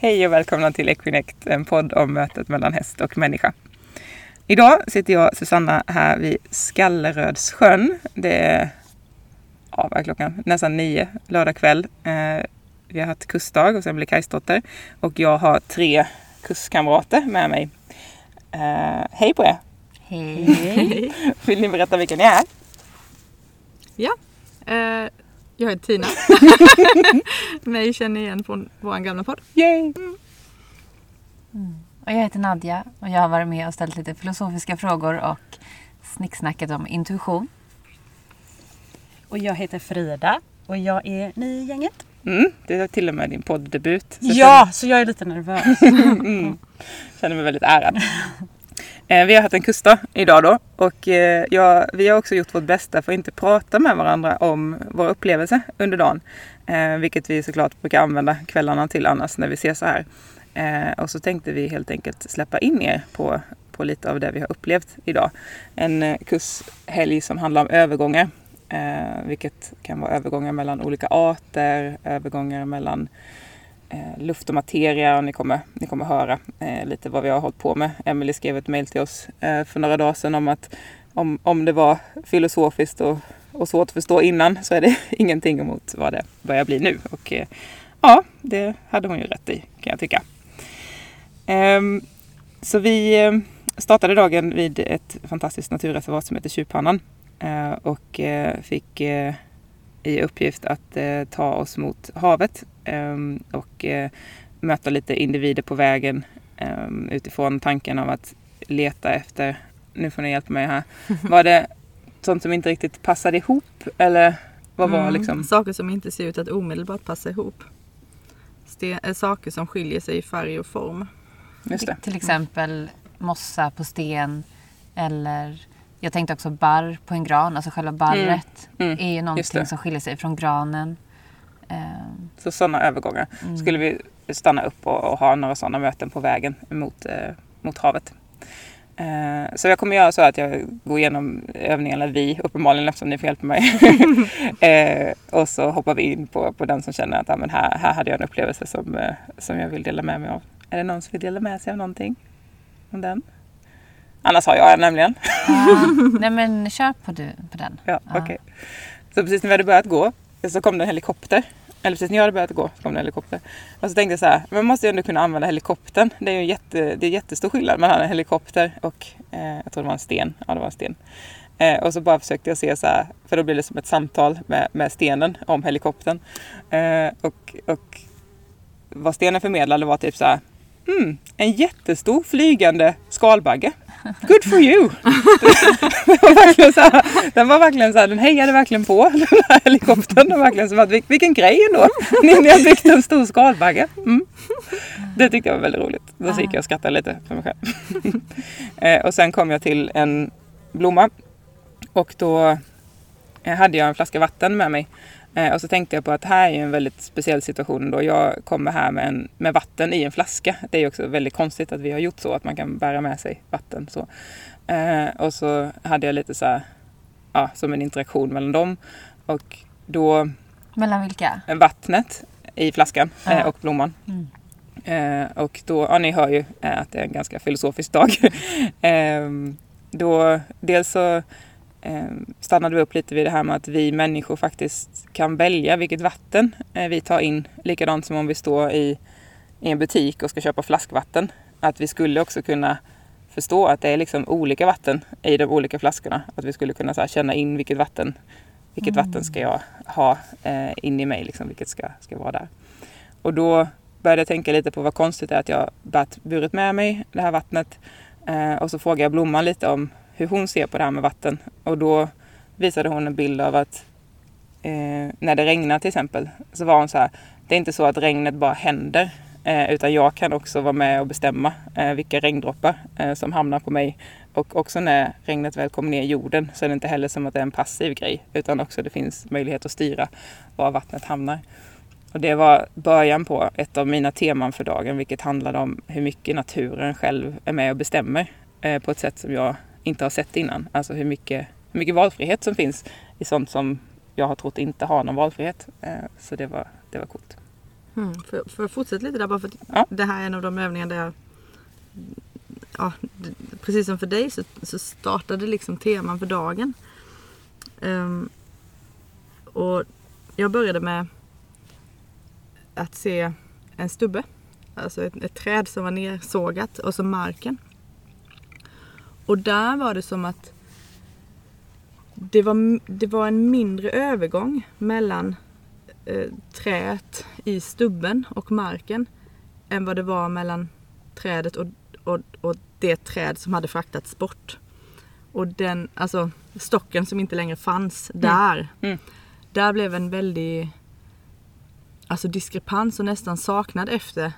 Hej och välkomna till Equinect, en podd om mötet mellan häst och människa. Idag sitter jag, Susanna, här vid Skallerödssjön. Det är, ja, vad är klockan? Nästan nio, lördag kväll. Eh, vi har haft kustdag och sen blir Kajsdotter. Och jag har tre kustkamrater med mig. Eh, hej på er! Hej! Vill ni berätta vilka ni är? Ja, eh, jag heter Tina. Mig känner igen från vår gamla podd. Yay! Och jag heter Nadja och jag har varit med och ställt lite filosofiska frågor och snicksnackat om intuition. Och jag heter Frida och jag är ny i gänget. Mm, det är till och med din podddebut. så Ja, så jag är lite nervös. Mm. Känner mig väldigt ärad. Eh, vi har haft en kursdag idag då och eh, ja, vi har också gjort vårt bästa för att inte prata med varandra om våra upplevelser under dagen. Eh, vilket vi såklart brukar använda kvällarna till annars när vi ses så här. Och så tänkte vi helt enkelt släppa in er på, på lite av det vi har upplevt idag. En kurshelg som handlar om övergångar. Vilket kan vara övergångar mellan olika arter, övergångar mellan eh, luft och materia och ni kommer, ni kommer höra eh, lite vad vi har hållit på med. Emily skrev ett mejl till oss eh, för några dagar sedan om att om, om det var filosofiskt och, och svårt att förstå innan så är det ingenting emot vad det börjar bli nu. Och eh, ja, det hade hon ju rätt i kan jag tycka. Ehm, så vi eh, startade dagen vid ett fantastiskt naturreservat som heter Tjuvpannan eh, och eh, fick eh, i uppgift att ta oss mot havet och eh, möta lite individer på vägen ehm, utifrån tanken av att leta efter, nu får ni hjälpa mig här, var det sånt som inte riktigt passade ihop eller vad var Mm, liksom? Saker som inte ser ut att omedelbart passa ihop. Ste- äh, saker som skiljer sig i färg och form. Just det. Till exempel mossa på sten eller jag tänkte också barr på en gran. Alltså själva barret Mm, är ju någonting det. som skiljer sig från granen. Ehm, Så sådana övergångar. mm. Skulle vi stanna upp och, och ha några sådana möten på vägen mot, eh, mot havet. Eh, så jag kommer göra så att jag går igenom övningarna vi, uppenbarligen eftersom ni får hjälpa mig. eh, och så hoppar vi in på, på den som känner att ah, men här, här hade jag en upplevelse som, eh, som jag vill dela med mig av. Är det någon som vill dela med sig av någonting? Om den? Annars har jag en nämligen. ja, nej men kör på, du, på den. Ja, Ja. okej. Så precis när vi hade börjat gå så kom det en helikopter. Eller precis när jag hade börjat gå så kom det en helikopter. Och så tänkte jag så här, man måste ju ändå kunna använda helikoptern. Det är ju en jätte, det är jättestor skillnad mellan en helikopter och, eh, jag tror det var en sten. Ja, det var en sten. Eh, och så bara försökte jag se så här, för då blir det som ett samtal med, med stenen om helikoptern. Eh, och, och vad stenen förmedlade var typ så här, mm, en jättestor flygande skalbagge. Good for you! den var verkligen så här, den var verkligen så här, den hejade verkligen på den här helikoptern. Den verkligen så att, vilken grej ändå! Ni, ni har byggt en stor skalbagge. Mm. Det tyckte jag var väldigt roligt. Då så gick jag och skrattade lite för mig själv. Eh, och sen kom jag till en blomma. Och då eh, hade jag en flaska vatten med mig. Eh, och så tänkte jag på att här är ju en väldigt speciell situation då jag kommer här med, en, med vatten i en flaska. Det är ju också väldigt konstigt att vi har gjort så att man kan bära med sig vatten. Så. Eh, och så hade jag lite så här, ja, som en interaktion mellan dem. Och då Mellan vilka? vattnet i flaskan Ja. eh, och blomman. Mm. Eh, och då, ja ni hör ju eh, att det är en ganska filosofisk dag. eh, då, dels så stannade vi upp lite vid det här med att vi människor faktiskt kan välja vilket vatten eh, vi tar in. Likadant som om vi står i, i en butik och ska köpa flaskvatten. Att vi skulle också kunna förstå att det är liksom olika vatten i de olika flaskorna. Att vi skulle kunna känna in vilket vatten vilket vatten ska jag ha eh, in i mig, liksom, vilket ska, ska vara där. Och då började jag tänka lite på vad konstigt det är att jag burit med mig det här vattnet. Eh, och så frågade jag Blomman lite om hur hon ser på det här med vatten. Och då visade hon en bild av att eh, när det regnar till exempel så var hon så här, det är inte så att regnet bara händer eh, utan jag kan också vara med och bestämma eh, vilka regndroppar eh, som hamnar på mig. Och också när regnet väl kommer ner i jorden så är det inte heller som att det är en passiv grej utan också det finns möjlighet att styra var vattnet hamnar. Och det var början på ett av mina teman för dagen vilket handlade om hur mycket naturen själv är med och bestämmer eh, på ett sätt som jag inte har sett innan. Alltså hur mycket, hur mycket valfrihet som finns i sånt som jag har trott inte har någon valfrihet. Eh, så det var, det var coolt. Mm. För, för att fortsätta lite där bara för Ja. det här är en av de övningar där jag ja, precis som för dig så, så startade liksom teman för dagen. Ehm, och jag började med att se en stubbe. Alltså ett, ett träd som var nersågat och så marken. Och där var det som att det var, det var en mindre övergång mellan eh, träet i stubben och marken än vad det var mellan trädet och, och, och det träd som hade fraktats bort. Och den, alltså stocken som inte längre fanns där. Mm. Där blev en väldig alltså diskrepans och nästan saknad efter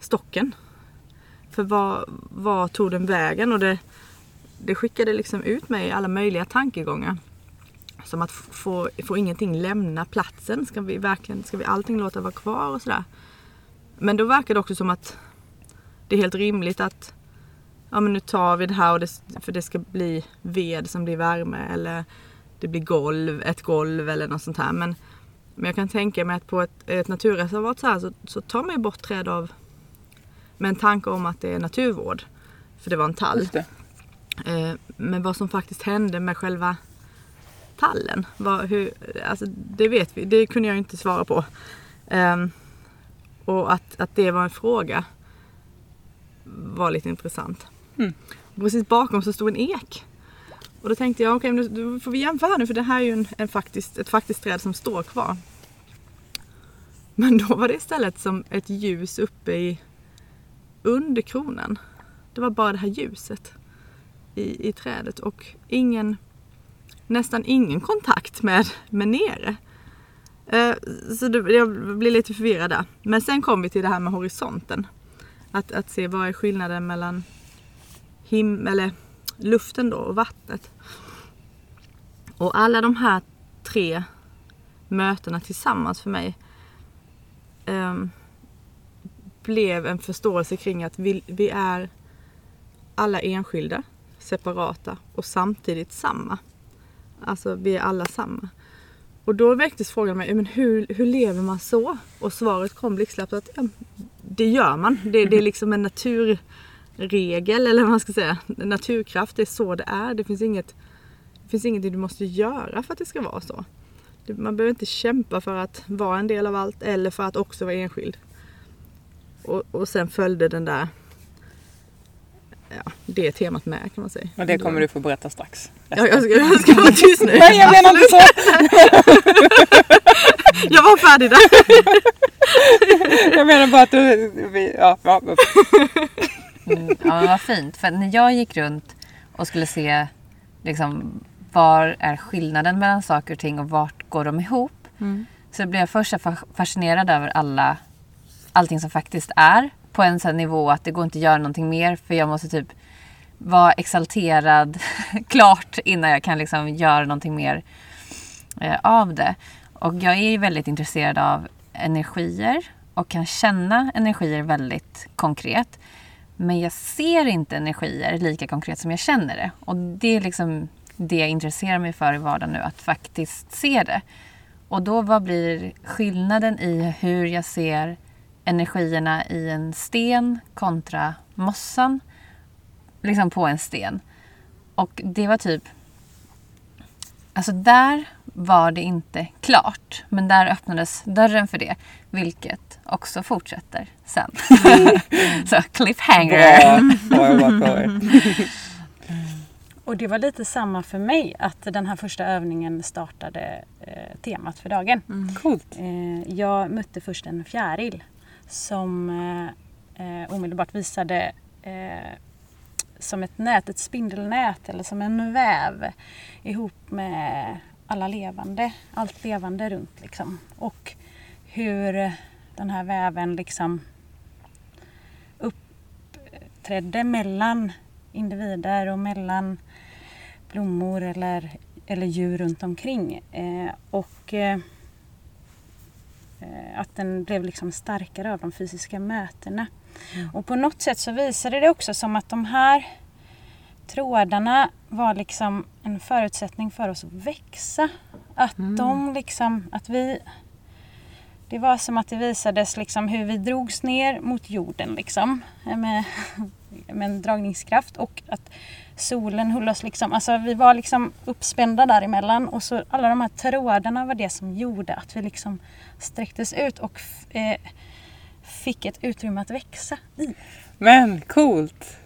stocken. För vad, vad tog den vägen? Och det, det skickade liksom ut mig i alla möjliga tankegångar. Som att få, få ingenting lämna platsen. Ska vi verkligen, ska vi allting låta vara kvar och sådär? Men då verkar det också som att det är helt rimligt att ja men nu tar vi det här och det, för det ska bli ved som blir värme eller det blir golv, ett golv eller något sånt här. Men, men jag kan tänka mig att på ett, ett naturreservat så här så, så tar man ju bort träd av med en tanke om att det är naturvård. För det var en tall. Eh, Men vad som faktiskt hände med själva tallen, vad, hur, alltså det vet vi, det kunde jag inte svara på. Ehm, och att, att det var en fråga var lite intressant. Mm. Precis bakom så stod en ek. Och då tänkte jag, okej, okay, då får vi jämföra nu för det här är ju en, en faktiskt, ett faktiskt träd som står kvar. Men då var det istället som ett ljus uppe i under kronan. Det var bara det här ljuset i, i trädet och ingen, nästan ingen kontakt med, med nere. Eh, så det, jag blir lite förvirrad där. Men sen kom vi till det här med horisonten. Att, att se vad är skillnaden mellan him eller luften då och vattnet. Och alla de här tre mötena tillsammans för mig ehm, blev en förståelse kring att vi, vi är alla enskilda, separata och samtidigt samma. Alltså vi är alla samma. Och då väcktes frågan mig, men hur, hur lever man så? Och svaret kom blixtsnabbt att ja, det gör man. Det, det är liksom en naturregel eller vad man ska säga. Naturkraft, det är så det är. Det finns inget det finns ingenting du måste göra för att det ska vara så. Man behöver inte kämpa för att vara en del av allt eller för att också vara enskild. Och, och sen följde den där Ja, det temat med kan man säga. Och det kommer du få berätta strax. Ja, jag, ska, jag ska vara tyst nu. Nej, jag menar inte så! Jag var färdig där. Jag menar bara att du... Vi, ja, ja, Mm, ja, men vad fint. För när jag gick runt och skulle se liksom, var är skillnaden mellan saker och ting och vart går de ihop. Så blev jag först fascinerad över alla, allting som faktiskt är på en sån nivå att det går inte att göra någonting mer för jag måste typ vara exalterad klart innan jag kan liksom göra någonting mer eh, av det. Och jag är ju väldigt intresserad av energier och kan känna energier väldigt konkret. Men jag ser inte energier lika konkret som jag känner det. Och det är liksom det jag intresserar mig för i vardagen nu, att faktiskt se det. Och då vad blir skillnaden i hur jag ser energierna i en sten kontra mossan liksom på en sten. Och det var typ... Alltså där var det inte klart. Men där öppnades dörren för det. Vilket också fortsätter sen. Så cliffhanger. er. Och det var lite samma för mig att den här första övningen startade eh, temat för dagen. Coolt. Eh, jag mötte först en fjäril som eh, eh, omedelbart visade eh, som ett nät, ett spindelnät eller som en väv ihop med alla levande, allt levande runt liksom. Och hur den här väven liksom uppträdde mellan individer och mellan blommor eller, eller djur runt omkring. Eh, och eh, att den blev liksom starkare av de fysiska mötena. Och på något sätt så visade det också som att de här trådarna var liksom en förutsättning för oss att växa. Att de liksom, att vi det var som att det visades liksom hur vi drogs ner mot jorden liksom, med, med en dragningskraft och att solen höll oss liksom, alltså vi var liksom uppspända däremellan och så alla de här trådarna var det som gjorde att vi liksom sträcktes ut och eh, fick ett utrymme att växa i. Men coolt!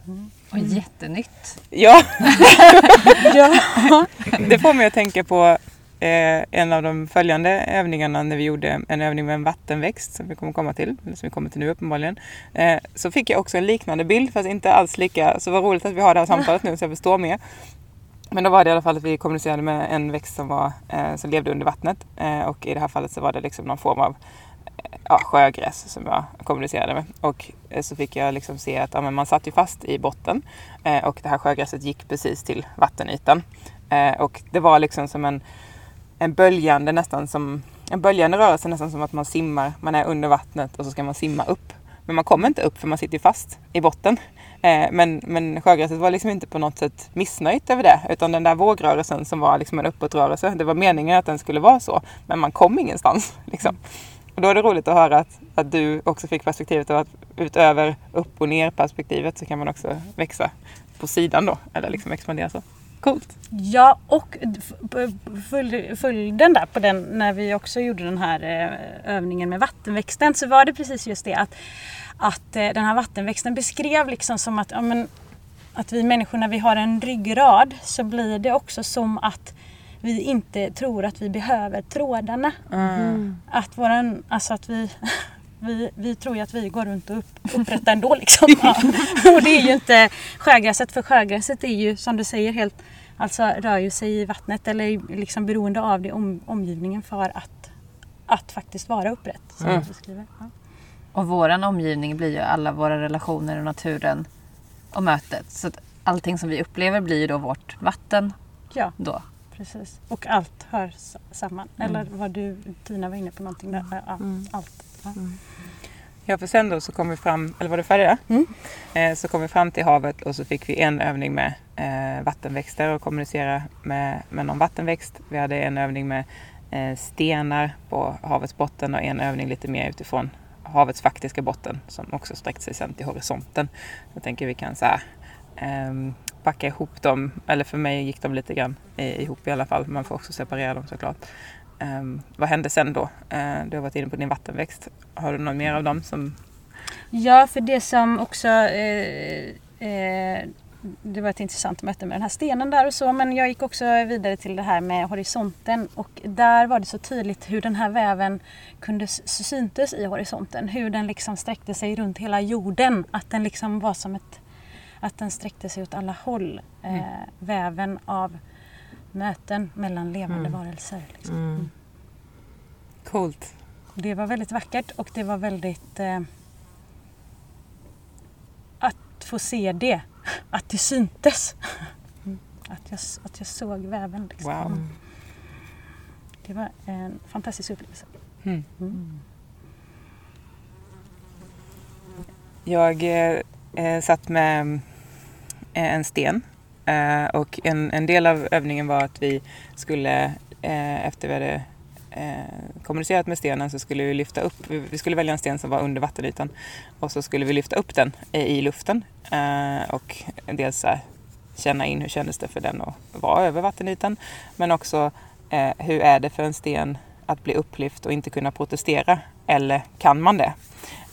Och jättenytt. Ja, Ja. det får mig att tänka på eh, en av de följande övningarna när vi gjorde en övning med en vattenväxt som vi kommer komma till, eller som vi kommer till nu uppenbarligen. Eh, så fick jag också en liknande bild fast inte alls lika, så vad roligt att vi har det här samtalet nu så jag förstår mer. Men då var det i alla fall att vi kommunicerade med en växt som, var, eh, som levde under vattnet eh, och i det här fallet så var det liksom någon form av eh, ja, sjögräs som jag kommunicerade med. Och eh, så fick jag liksom se att ja, men man satt ju fast i botten eh, och det här sjögräset gick precis till vattenytan. Eh, och det var liksom som en, en böljande nästan som en böljande rörelse nästan som att man simmar, man är under vattnet och så ska man simma upp. Men man kommer inte upp för man sitter fast i botten. Eh, men, men sjögräset var liksom inte på något sätt missnöjt över det. Utan den där vågrörelsen som var liksom en uppåtrörelse, det var meningen att den skulle vara så. Men man kom ingenstans. Liksom. Och då är det roligt att höra att, att du också fick perspektivet av att utöver upp och ner perspektivet så kan man också växa på sidan då. Eller liksom expandera så. Coolt! Ja, och följden där på den när vi också gjorde den här eh, övningen med vattenväxten så var det precis just det att, att eh, den här vattenväxten beskrev liksom som att, ja, men, att vi människor när vi har en ryggrad så blir det också som att vi inte tror att vi behöver trådarna. Att, våran, alltså att vi, vi, vi tror ju att vi går runt och upp, upprättar ändå liksom. Och det är ju inte sjögräset för sjögräset är ju som du säger helt Alltså rör ju sig i vattnet eller är liksom beroende av det om, omgivningen för att, att faktiskt vara upprätt. Som Mm. du beskriver. Ja. Och våran omgivning blir ju alla våra relationer och naturen och mötet. Så att allting som vi upplever blir ju då vårt vatten ja, då. precis. Och allt hör samman. Eller vad du, Tina var inne på någonting där. Ja, Allt. Ja. Ja, för sen då så kom vi fram, eller var det färdiga? Mm. Eh, så kom vi fram till havet och så fick vi en övning med eh, vattenväxter och kommunicera med, med någon vattenväxt. Vi hade en övning med eh, stenar på havets botten och en övning lite mer utifrån havets faktiska botten som också sträckte sig sen till horisonten. Jag tänker vi kan så här, ehm, packa ihop dem, eller för mig gick de lite grann ihop i alla fall. Man får också separera dem såklart. Ehm, vad hände sen då? Eh, du har varit inne på din vattenväxt. Har du någon mer av dem som Ja, för det som också eh, eh, det var ett intressant möte med den här stenen där och så men jag gick också vidare till det här med horisonten och där var det så tydligt hur den här väven kunde syntes i horisonten. Hur den liksom sträckte sig runt hela jorden. Att den liksom var som ett att den sträckte sig åt alla håll. Eh, väven av möten mellan levande varelser. Liksom. Coolt. Det var väldigt vackert och det var väldigt... Eh, att få se det. Att det syntes. Mm. Att jag, att jag såg väven. Liksom. Wow. Det var en fantastisk upplevelse. Mm. Mm. Jag eh, eh, satt med eh, en sten eh, och en, en del av övningen var att vi skulle, eh, efter vi hade eh, kommunicerat med stenen så skulle vi lyfta upp, vi skulle välja en sten som var under vattenytan och så skulle vi lyfta upp den i, luften eh, och dels känna in hur kändes det för den att vara över vattenytan men också eh, hur är det för en sten att bli upplyft och inte kunna protestera eller kan man det?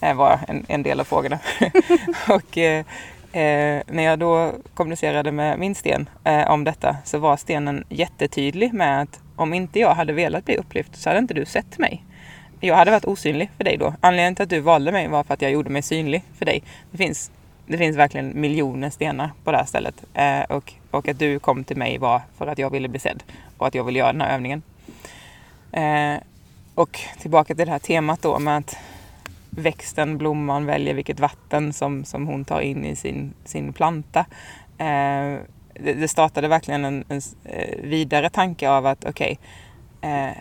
Det var en, en del av frågorna. och eh, eh, när jag då kommunicerade med min sten eh, om detta så var stenen jättetydlig med att om inte jag hade velat bli upplyft så hade inte du sett mig. Jag hade varit osynlig för dig då. Anledningen till att du valde mig var för att jag gjorde mig synlig för dig. Det finns, det finns verkligen miljoner stenar på det här stället. Eh, och, och att du kom till mig var för att jag ville bli sedd och att jag ville göra den här övningen. Eh, och tillbaka till det här temat då med att växten, blomman väljer vilket vatten som, som hon tar in i sin, sin planta. Eh, det, det startade verkligen en, en eh, vidare tanke av att okej, eh,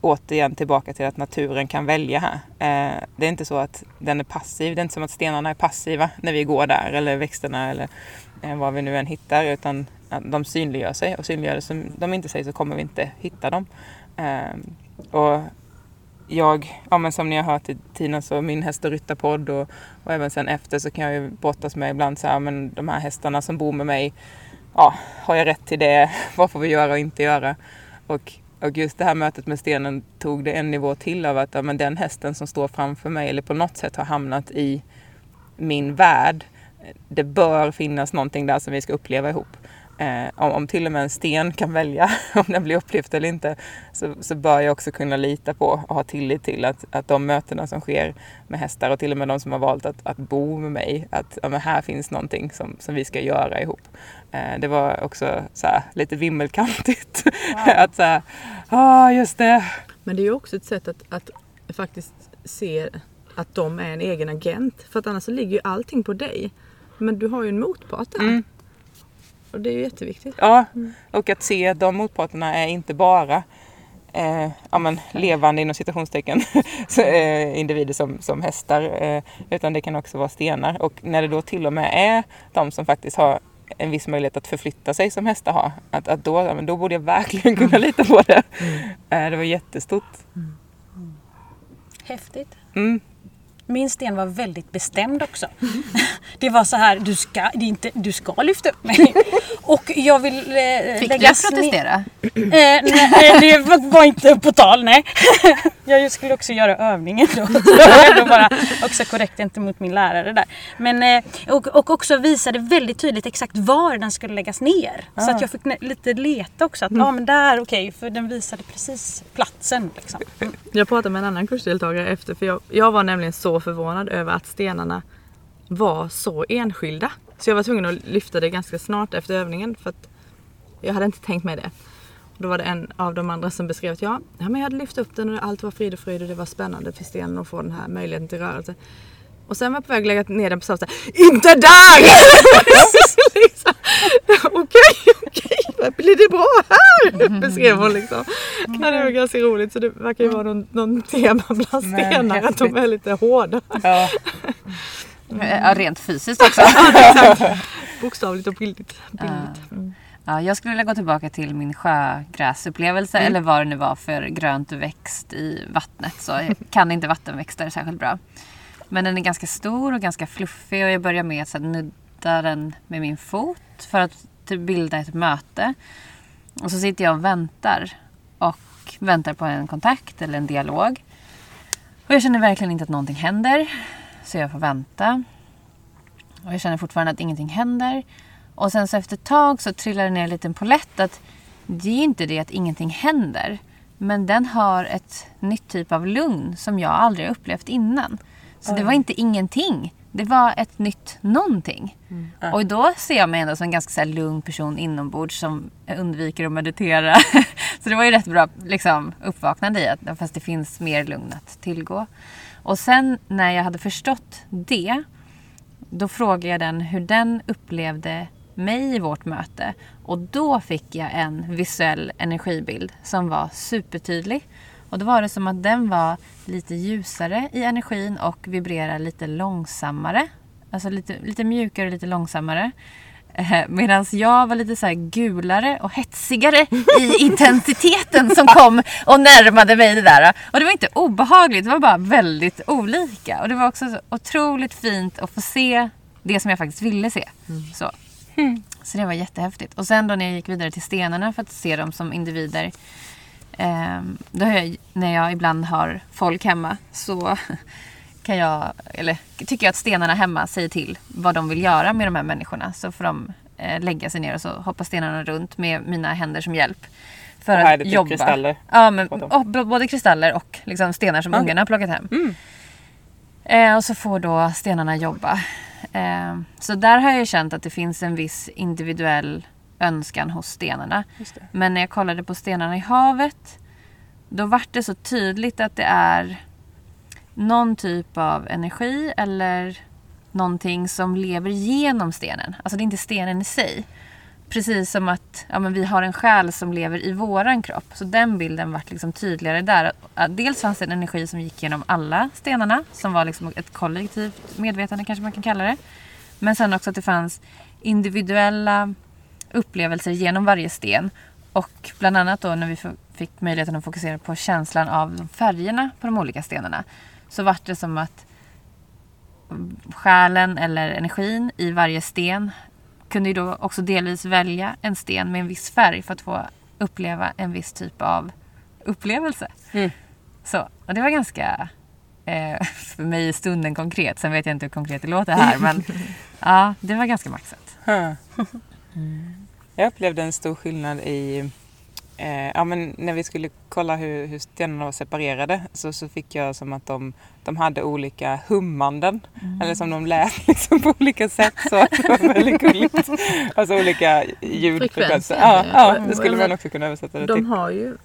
återigen tillbaka till att naturen kan välja här. Eh, det är inte så att den är passiv, det är inte som att stenarna är passiva när vi går där eller växterna eller eh, vad vi nu än hittar utan att de synliggör sig och synliggör det som de inte säger så kommer vi inte hitta dem. Eh, och jag, ja men som ni har hört i tiden så min häst och ryttarpodd och, och även sen efter så kan jag ju brottas med ibland så här, men de här hästarna som bor med mig, ja, har jag rätt till det? Vad får vi göra och inte göra? Och, och just det här mötet med stenen tog det en nivå till av att ja, men den hästen som står framför mig eller på något sätt har hamnat i min värld, det bör finnas någonting där som vi ska uppleva ihop. Eh, om, om till och med en sten kan välja om den blir upplevt eller inte så, så bör jag också kunna lita på och ha tillit till att, att de mötena som sker med hästar och till och med de som har valt att, att bo med mig, att ja, här finns någonting som, som vi ska göra ihop. Eh, det var också så här, lite vimmelkantigt. Wow. att så här, ah, just det. Men det är ju också ett sätt att, att faktiskt se att de är en egen agent. För att annars så ligger ju allting på dig. Men du har ju en motpart där. Mm. Och det är ju jätteviktigt. Ja, mm. och att se att de motparterna är inte bara eh, ja, men, levande inom citationstecken så, eh, individer som, som hästar. Eh, utan det kan också vara stenar. Och när det då till och med är de som faktiskt har en viss möjlighet att förflytta sig som hästar har. Att, att då, ja, men då borde jag verkligen kunna mm. lita på det. Mm. Eh, det var jättestort. Mm. Häftigt. Mm. Min sten var väldigt bestämd också. Det var så här, du ska, det inte, du ska lyfta upp mig. Och jag vill eh, Fick lägga du protestera? Eh, nej, det var inte på tal, nej. Jag skulle också göra övningen då. Så bara också korrekt gentemot min lärare där. Men, eh, och, och också visade väldigt tydligt exakt var den skulle läggas ner. Ah. Så att jag fick lite leta också. Att, mm. ah, men där, okej, okay, för den visade precis platsen. Liksom. Jag pratade med en annan kursdeltagare efter, för jag, jag var nämligen så förvånad över att stenarna var så enskilda. Så jag var tvungen att lyfta det ganska snart efter övningen för att jag hade inte tänkt mig det. Och då var det en av de andra som beskrev att ja, ja men jag hade lyft upp den och allt var frid och fröjd och det var spännande för stenen att få den här möjligheten till rörelse. Och sen var jag på väg att lägga ner den på såhär, INTE DÄR! Okej, okej, blir det bra här? Beskrev hon liksom. Ja, det var ganska roligt så det verkar ju vara någon, någon tema bland stenar att de är lite hårda. Ja. Ja, rent fysiskt också. Bokstavligt och bildligt. bildligt. Mm. Ja, jag skulle vilja gå tillbaka till min sjögräsupplevelse mm. eller vad det nu var för grönt växt i vattnet. Så jag kan inte vattenväxter särskilt bra. Men den är ganska stor och ganska fluffig och jag börjar med att nudda den med min fot för att typ bilda ett möte. Och så sitter jag och väntar och väntar på en kontakt eller en dialog. Och jag känner verkligen inte att någonting händer. Så jag får vänta. Och jag känner fortfarande att ingenting händer. Och sen så efter ett tag så trillar det ner en liten polett att det är inte det att ingenting händer. Men den har ett nytt typ av lugn som jag aldrig upplevt innan. Så Oj. det var inte ingenting. Det var ett nytt någonting. Mm. Och då ser jag mig ändå som en ganska så lugn person inombords som undviker att meditera. så det var ju rätt bra liksom, uppvaknande i att fast det finns mer lugn att tillgå. Och sen när jag hade förstått det, då frågade jag den hur den upplevde mig i vårt möte. Och då fick jag en visuell energibild som var supertydlig. Och då var det som att den var lite ljusare i energin och vibrerade lite långsammare. Alltså lite, lite mjukare och lite långsammare. Eh, Medan jag var lite så gulare och hetsigare i intensiteten som kom och närmade mig det där. Och det var inte obehagligt, det var bara väldigt olika. Och det var också så otroligt fint att få se det som jag faktiskt ville se. Mm. Så. Mm. så det var jättehäftigt. Och sen då när jag gick vidare till stenarna för att se dem som individer. Eh, då jag, när jag ibland har folk hemma så kan jag, eller tycker jag att stenarna hemma säger till vad de vill göra med de här människorna. Så får de eh, lägga sig ner och så hoppar stenarna runt med mina händer som hjälp. För här typ jobba. kristaller? Ja, men, och, både kristaller och liksom stenar som okay. ungarna har plockat hem. Mm. Eh, och så får då stenarna jobba. Eh, så där har jag känt att det finns en viss individuell önskan hos stenarna. Men när jag kollade på stenarna i havet då vart det så tydligt att det är någon typ av energi eller någonting som lever genom stenen. Alltså det är inte stenen i sig. Precis som att ja, men vi har en själ som lever i våran kropp. Så den bilden vart liksom tydligare där. Dels fanns det en energi som gick genom alla stenarna. Som var liksom ett kollektivt medvetande kanske man kan kalla det. Men sen också att det fanns individuella upplevelser genom varje sten. Och bland annat då när vi fick möjligheten att fokusera på känslan av färgerna på de olika stenarna så vart det som att själen eller energin i varje sten kunde ju då också delvis välja en sten med en viss färg för att få uppleva en viss typ av upplevelse. Mm. Så, och det var ganska, eh, för mig i stunden konkret, sen vet jag inte hur konkret det låter här, men ja, det var ganska maxat. Huh. Jag upplevde en stor skillnad i eh, ja, men när vi skulle kolla hur, hur stenarna var separerade så, så fick jag som att de, de hade olika hummanden. Eller som de lät liksom på olika sätt. Så det var väldigt gulligt. Alltså olika ljudfrekvenser. Ja, ja, det skulle man också kunna översätta det De till. har ju,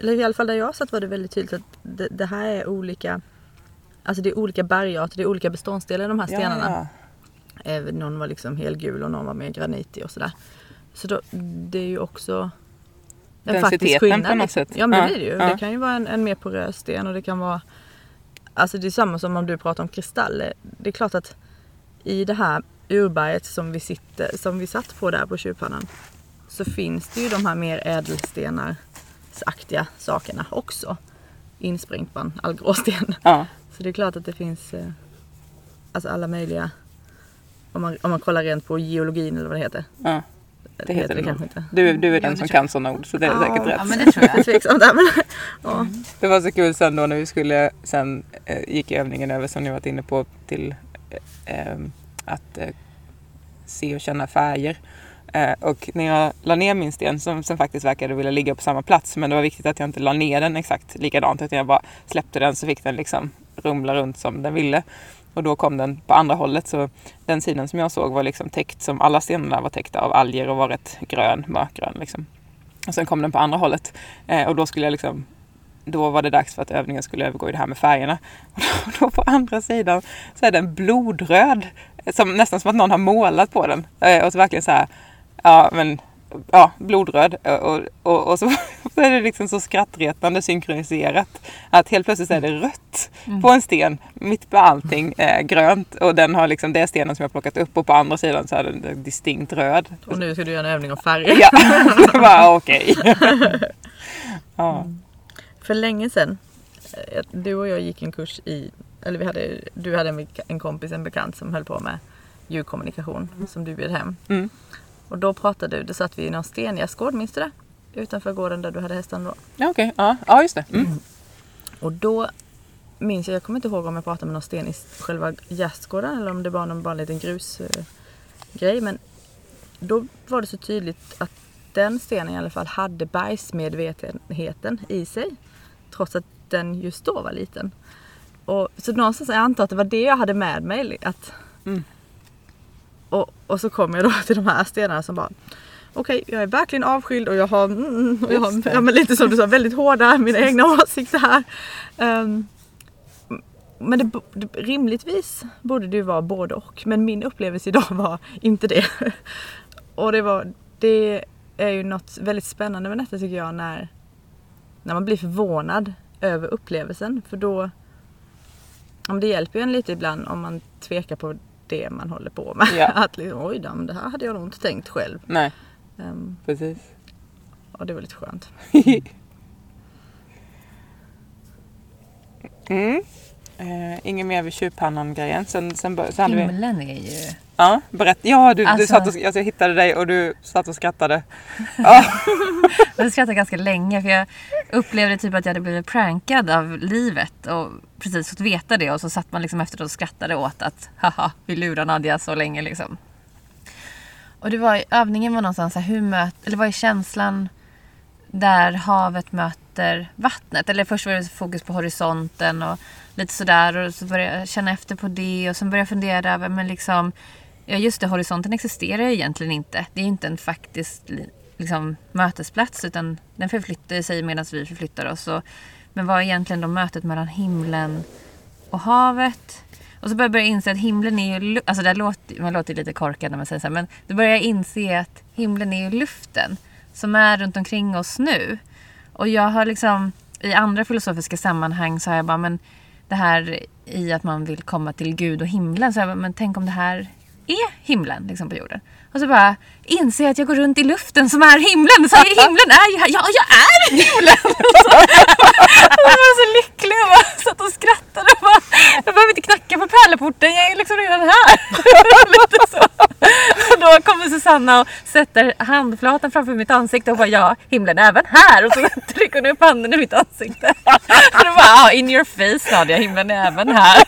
eller i alla fall där jag satt var det väldigt tydligt att det, det här är olika Alltså det är olika bergarter, det är olika beståndsdelar i de här stenarna. Ja, Eh, Någon var liksom helgul och någon var mer granitig och sådär. Så då, det är ju också en faktisk skillnad. på något sätt. Ja men Ja, det blir det ju. ja. Det kan ju vara en, en mer porös sten och det kan vara Alltså det är samma som om du pratar om kristaller. Det är klart att i det här urberget som vi, sitter, som vi satt på där på tjurpannan så finns det ju de här mer ädelstenarsaktiga sakerna också. Insprängt på en allgråsten. ja. Så det är klart att det finns eh, alltså alla möjliga om man, om man kollar rent på geologin eller vad det heter. ja. Det heter det kanske nog. inte. Du, du är den det som kan sådana ord så det är Ja, säkert rätt. Ja, men det tror Jag där men ja. Det var så kul sen då när vi skulle, sen eh, gick övningen över som ni varit inne på till eh, eh, att eh, se och känna färger. Eh, och när jag la ner min sten som, som faktiskt verkade vilja ligga på samma plats men det var viktigt att jag inte la ner den exakt likadant utan jag bara släppte den så fick den liksom rumla runt som den ville. Och då kom den på andra hållet så den sidan som jag såg var liksom täckt som alla stenarna var täckta av alger och var rätt grön, mörkgrön liksom. Och sen kom den på andra hållet eh, och då skulle jag liksom då var det dags för att övningen skulle övergå i det här med färgerna. Och då, då på andra sidan så är den blodröd. Eh, som, nästan som att någon har målat på den. Eh, och så verkligen så här, ja men, ja blodröd. Och, och, och så, så är det liksom så skrattretande synkroniserat. Att helt plötsligt är det rött på en sten. Mitt på allting eh, grönt. Och den har liksom, det är stenen som jag plockat upp. Och på andra sidan så är den distinkt röd. Och nu ska du göra en övning om färger. Ja, var okej. Ja. För länge sedan, eh, du och jag gick en kurs i, eller vi hade, du hade en, en kompis, en bekant som höll på med ljudkommunikation som du bjöd hem. Mm. Och då pratade du, då satt vi i någon stengästgård, minns du det? Utanför gården där du hade hästarna då. Ja, okej. Ja, ja, just det. Mm. Och då minns jag, jag kommer inte ihåg om jag pratade med någon sten i själva gästgården eller om det var någon bara en liten grusgrej. grej men då var det så tydligt att den stenen i alla fall hade bergsmedvetenheten i sig. Trots att den just då var liten. Och, så någonstans, jag antar att det var det jag hade med mig. Att, Mm. Och, och så kom jag då till de här stenarna som bara Okej, jag är verkligen avskild och jag har, mm, och jag har ja, men lite som du sa, väldigt hårda mina egna åsikter här. Ehm, men det, det, rimligtvis borde det ju vara både och. Men min upplevelse idag var inte det. Och det, var, det är ju något väldigt spännande med detta tycker jag när, när man blir förvånad över upplevelsen. För då, men det hjälper ju en lite ibland om man tvekar på det man håller på med. Ja. Att liksom, oj då, men det här hade jag nog inte tänkt själv. Nej, Ehm, precis. och det var lite skönt. Mm. Eh, inget mer vid tjurpannan-grejen. Sen, sen, sen hade vi... Himlen är ju... Ja, berätta. Ja, du, du Alltså- satt och, alltså, jag hittade dig och du satt och skrattade. Ja, Jag skrattade ganska länge för jag upplevde typ att jag hade blivit prankad av livet och precis fått veta det och så satt man liksom efteråt och skrattade åt att haha, vi lurar Nadja så länge liksom. Och det var, övningen var någonstans så här, hur möt, eller vad är känslan där havet möter vattnet? Eller först var det fokus på horisonten och lite sådär och så började jag känna efter på det och sen började jag fundera över men liksom Ja just det, horisonten existerar ju egentligen inte. Det är ju inte en faktisk liksom, mötesplats utan den förflyttar sig medan vi förflyttar oss. Och, men vad är egentligen då mötet mellan himlen och havet? Och så började jag inse att himlen är ju... Alltså det här låter, man låter ju lite korkad när man säger så här, men då började jag inse att himlen är ju luften som är runt omkring oss nu. Och jag har liksom i andra filosofiska sammanhang så har jag bara, men det här i att man vill komma till Gud och himlen. Så jag bara, men tänk om det här är himlen liksom på jorden? Och så bara inser jag att jag går runt i luften som är himlen. Så himlen är ju här. Ja, jag är himlen! Och så, och jag var så lycklig och bara satt och skrattade. Och bara, jag behöver inte knacka på pärleporten, jag är liksom redan här. Lite så. Och då kommer Susanna och sätter handflatan framför mitt ansikte och bara ja, himlen är även här. Och så trycker hon upp handen i mitt ansikte. Och då bara ja, in your face Nadia, himlen är även här.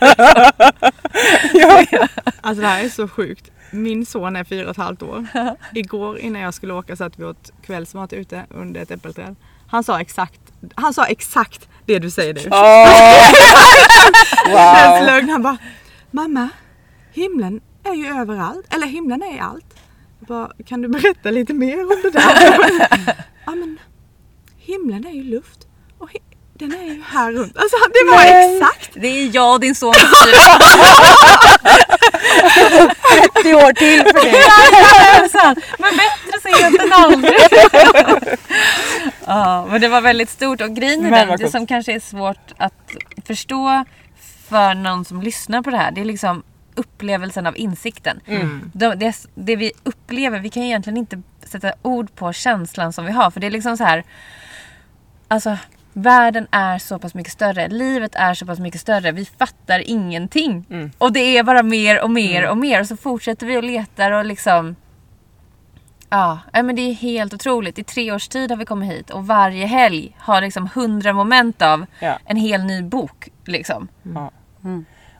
Alltså det här är så sjukt. Min son är fyra och ett halvt år. Igår innan jag skulle åka satt vi åt kvällsmat ute under ett äppelträd. Han sa exakt, han sa exakt det du säger nu. Helt wow. lögn. Han bara, mamma, himlen är ju överallt. Eller himlen är i allt. Jag bara, kan du berätta lite mer om det där? ja men, himlen är ju luft. Och den är ju här runt. Alltså det var Nej. exakt. Det är jag din son. 30 år till för det. Men bättre sent än aldrig. ja, men det var väldigt stort och grejen är den, det som kanske är svårt att förstå för någon som lyssnar på det här. Det är liksom upplevelsen av insikten. Mm. Det, det, det vi upplever, vi kan egentligen inte sätta ord på känslan som vi har. För det är liksom så här. Alltså världen är så pass mycket större. Livet är så pass mycket större. Vi fattar ingenting. Mm. Och det är bara mer och mer och mer. Och så fortsätter vi och letar och liksom... Ja, men det är helt otroligt. I tre års tid har vi kommit hit och varje helg har liksom hundra moment av Ja. en hel ny bok. Liksom. Ja.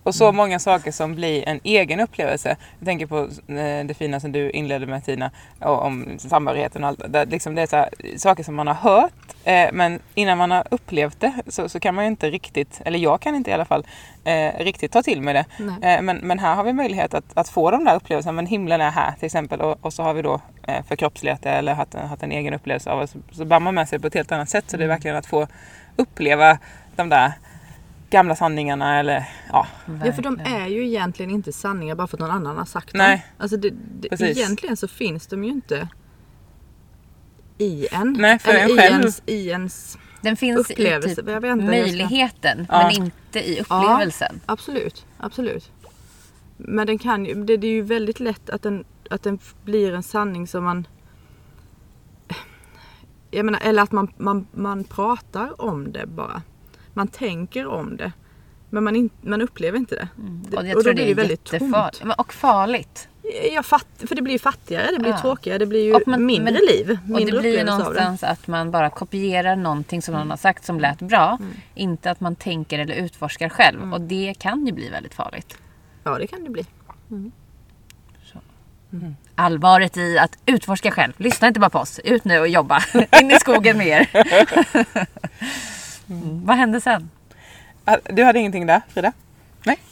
Och så många saker som blir en egen upplevelse. Jag tänker på eh, det fina som du inledde med Tina, om samhörigheten och allt. Det, liksom det är så här, saker som man har hört, eh, men innan man har upplevt det så, så kan man ju inte riktigt, eller jag kan inte i alla fall, eh, riktigt ta till mig det. Men, men här har vi möjlighet att, att få de där upplevelserna. Men himlen är här till exempel och, och så har vi då förkroppsligat det eller haft en, haft en egen upplevelse av det. Så, så bär man med sig på ett helt annat sätt. Så det är verkligen att få uppleva de där gamla sanningarna eller ja, Ja för de Verkligen. är ju egentligen inte sanningar bara för att någon annan har sagt dem. Nej. Alltså det, det, Precis. egentligen så finns de ju inte i en. Nej, för Eller en i själv. ens, i ens Den finns i upplevelse. typ Jag vet inte jag ska- möjligheten Ja. men inte i upplevelsen. Absolut, absolut. Men den kan ju, det, det är ju väldigt lätt att den, att den blir en sanning som man... Jag menar, eller att man, man, man pratar om det bara. Man tänker om det. Men man, in, man upplever inte det. det Och jag då tror blir det är väldigt tomt. Och farligt. Jag fatt, för det blir ju fattigare, det blir Ja. tråkigare, det blir ju Och man- mindre men- liv. Och Mindre det blir ju det. någonstans att man bara kopierar någonting som någon har sagt som lät bra. Mm. Inte att man tänker eller utforskar själv. Och det kan ju bli väldigt farligt. Ja, det kan det bli. Allvaret i att utforska själv. Lyssna inte bara på oss. Ut nu och jobba. In i skogen med er. Mm. Vad hände sen? Ah, Du hade ingenting där Frida?